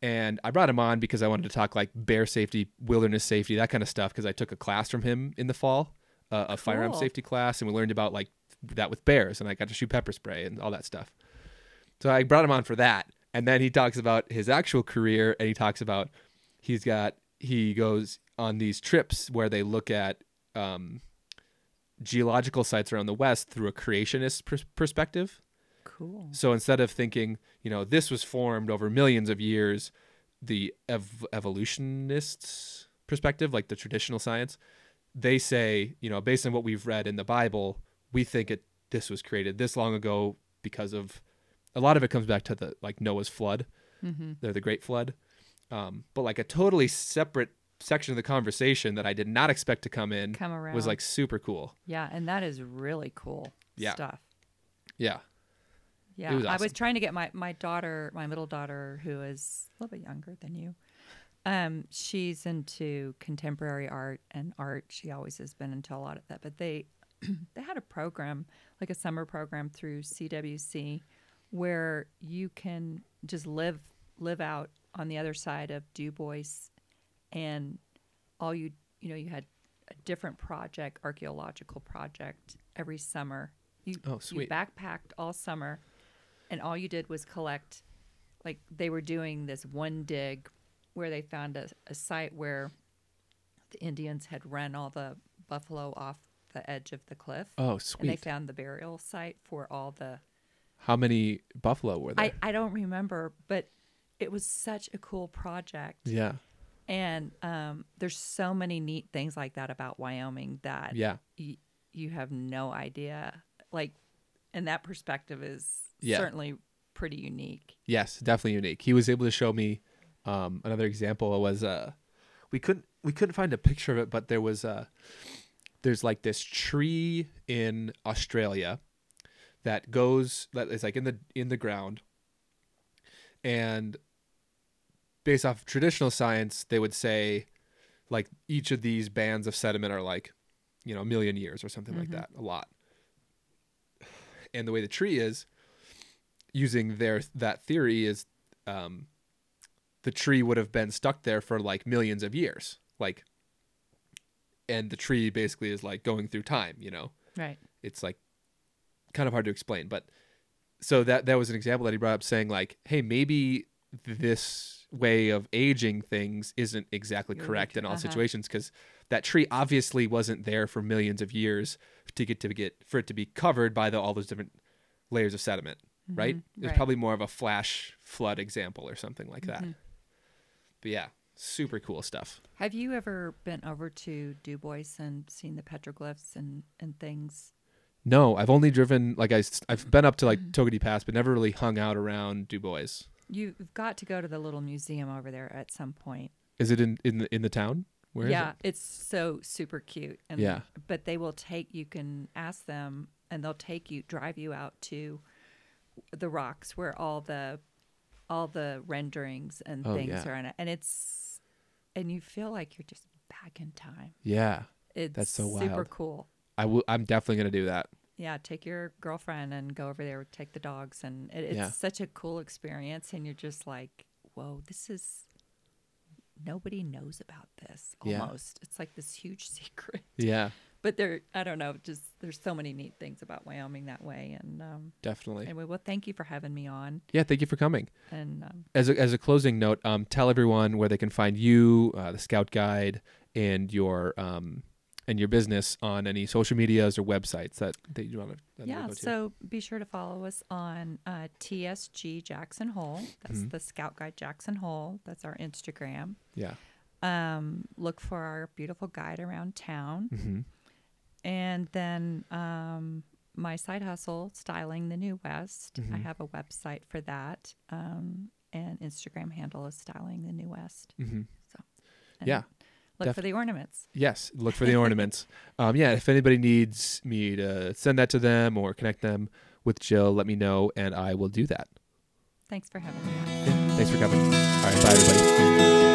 And I brought him on because I wanted to talk like bear safety, wilderness safety, that kind of stuff. Because I took a class from him in the fall, uh, a firearm safety class, and we learned about like that with bears, and I got to shoot pepper spray and all that stuff. So I brought him on for that, and then he talks about his actual career, and he talks about he's got he goes on these trips where they look at um, geological sites around the West through a creationist pers- perspective. Cool. So instead of thinking, you know, this was formed over millions of years, the ev- evolutionists' perspective, like the traditional science, they say, you know, based on what we've read in the Bible, we think it this was created this long ago because of a lot of it comes back to the like Noah's flood, Mm-hmm. the the Great Flood, um, but like a totally separate section of the conversation that I did not expect to come in Come around. was like super cool. yeah, and that is really cool Yeah. stuff. Yeah, Yeah, was I was trying to get my my daughter, my middle daughter, who is a little bit younger than you. Um, she's into contemporary art and art. She always has been into a lot of that. But they *clears throat* they had a program, like a summer program through CWC, where you can just live live out on the other side of Dubois, and all you you know you had a different project, archaeological project every summer. You, Oh, you sweet. backpacked all summer, and all you did was collect. Like they were doing this one dig, where they found a, a site where the Indians had run all the buffalo off the edge of the cliff, oh sweet. and they found the burial site for all the. How many buffalo were there? I I don't remember, but it was such a cool project. yeah, And um, there's so many neat things like that about Wyoming that yeah. y- you have no idea. Like, and that perspective is Yeah. certainly pretty unique. Yes, definitely unique. He was able to show me um, another example was uh, we couldn't we couldn't find a picture of it, but there was a there's like this tree in Australia that goes that is like in the in the ground, and based off traditional science, they would say like each of these bands of sediment are like you know a million years or something like Mhm. that, a lot. And the way the tree is, using their that theory is um, the tree would have been stuck there for like millions of years like and the tree basically is like going through time you know Right. it's like kind of hard to explain but so that that was an example that he brought up saying like hey maybe this way of aging things isn't exactly correct in all Uh-huh. situations because that tree obviously wasn't there for millions of years to get to get for it to be covered by the all those different layers of sediment right Mhm. it's Right. probably more of a flash flood example or something like that Mhm. but yeah super cool stuff Have you ever been over to Dubois and seen the petroglyphs and, and things? no i've only driven like I, i've been up to like Mhm. Togwotee pass but never really hung out around Dubois You've got to go to the little museum over there at some point. is it in in the, in the town Where yeah, it? it's so super cute. And Yeah. but they will take. You can ask them, and they'll take you, drive you out to the rocks where all the all the renderings and Oh, things yeah. are in it, and it's and you feel like you're just back in time. Yeah. It's That's so super cool. I will. I'm definitely gonna do that. Yeah, take your girlfriend and go over there. Take the dogs, and it, it's Yeah. such a cool experience. And you're just like, whoa, this is. Nobody knows about this. Yeah. Almost, it's like this huge *laughs* secret. Yeah. But there, I don't know. Just there's so many neat things about Wyoming that way. And um, Definitely. anyway, well, thank you for having me on. Yeah. Thank you for coming. And um, As a, as a closing note, um, tell everyone where they can find you, uh, the Scout Guide, and your um, and your business on any social medias or websites that, that you want to. yeah, go to. so be sure to follow us on uh, TSG Jackson Hole. That's Mhm. the Scout Guide Jackson Hole. That's our Instagram. yeah. um, look for our beautiful guide around town. hmm And then um, my side hustle, Styling the New West. I Mhm. have a website for that. Um, and Instagram handle is Styling the New West. hmm And Yeah, Look def- for the ornaments. Yes, look for the *laughs* ornaments. Um, yeah, if anybody needs me to send that to them or connect them with Jill, let me know, and I will do that. Thanks for having me. Yeah, thanks for coming. All right, bye, everybody.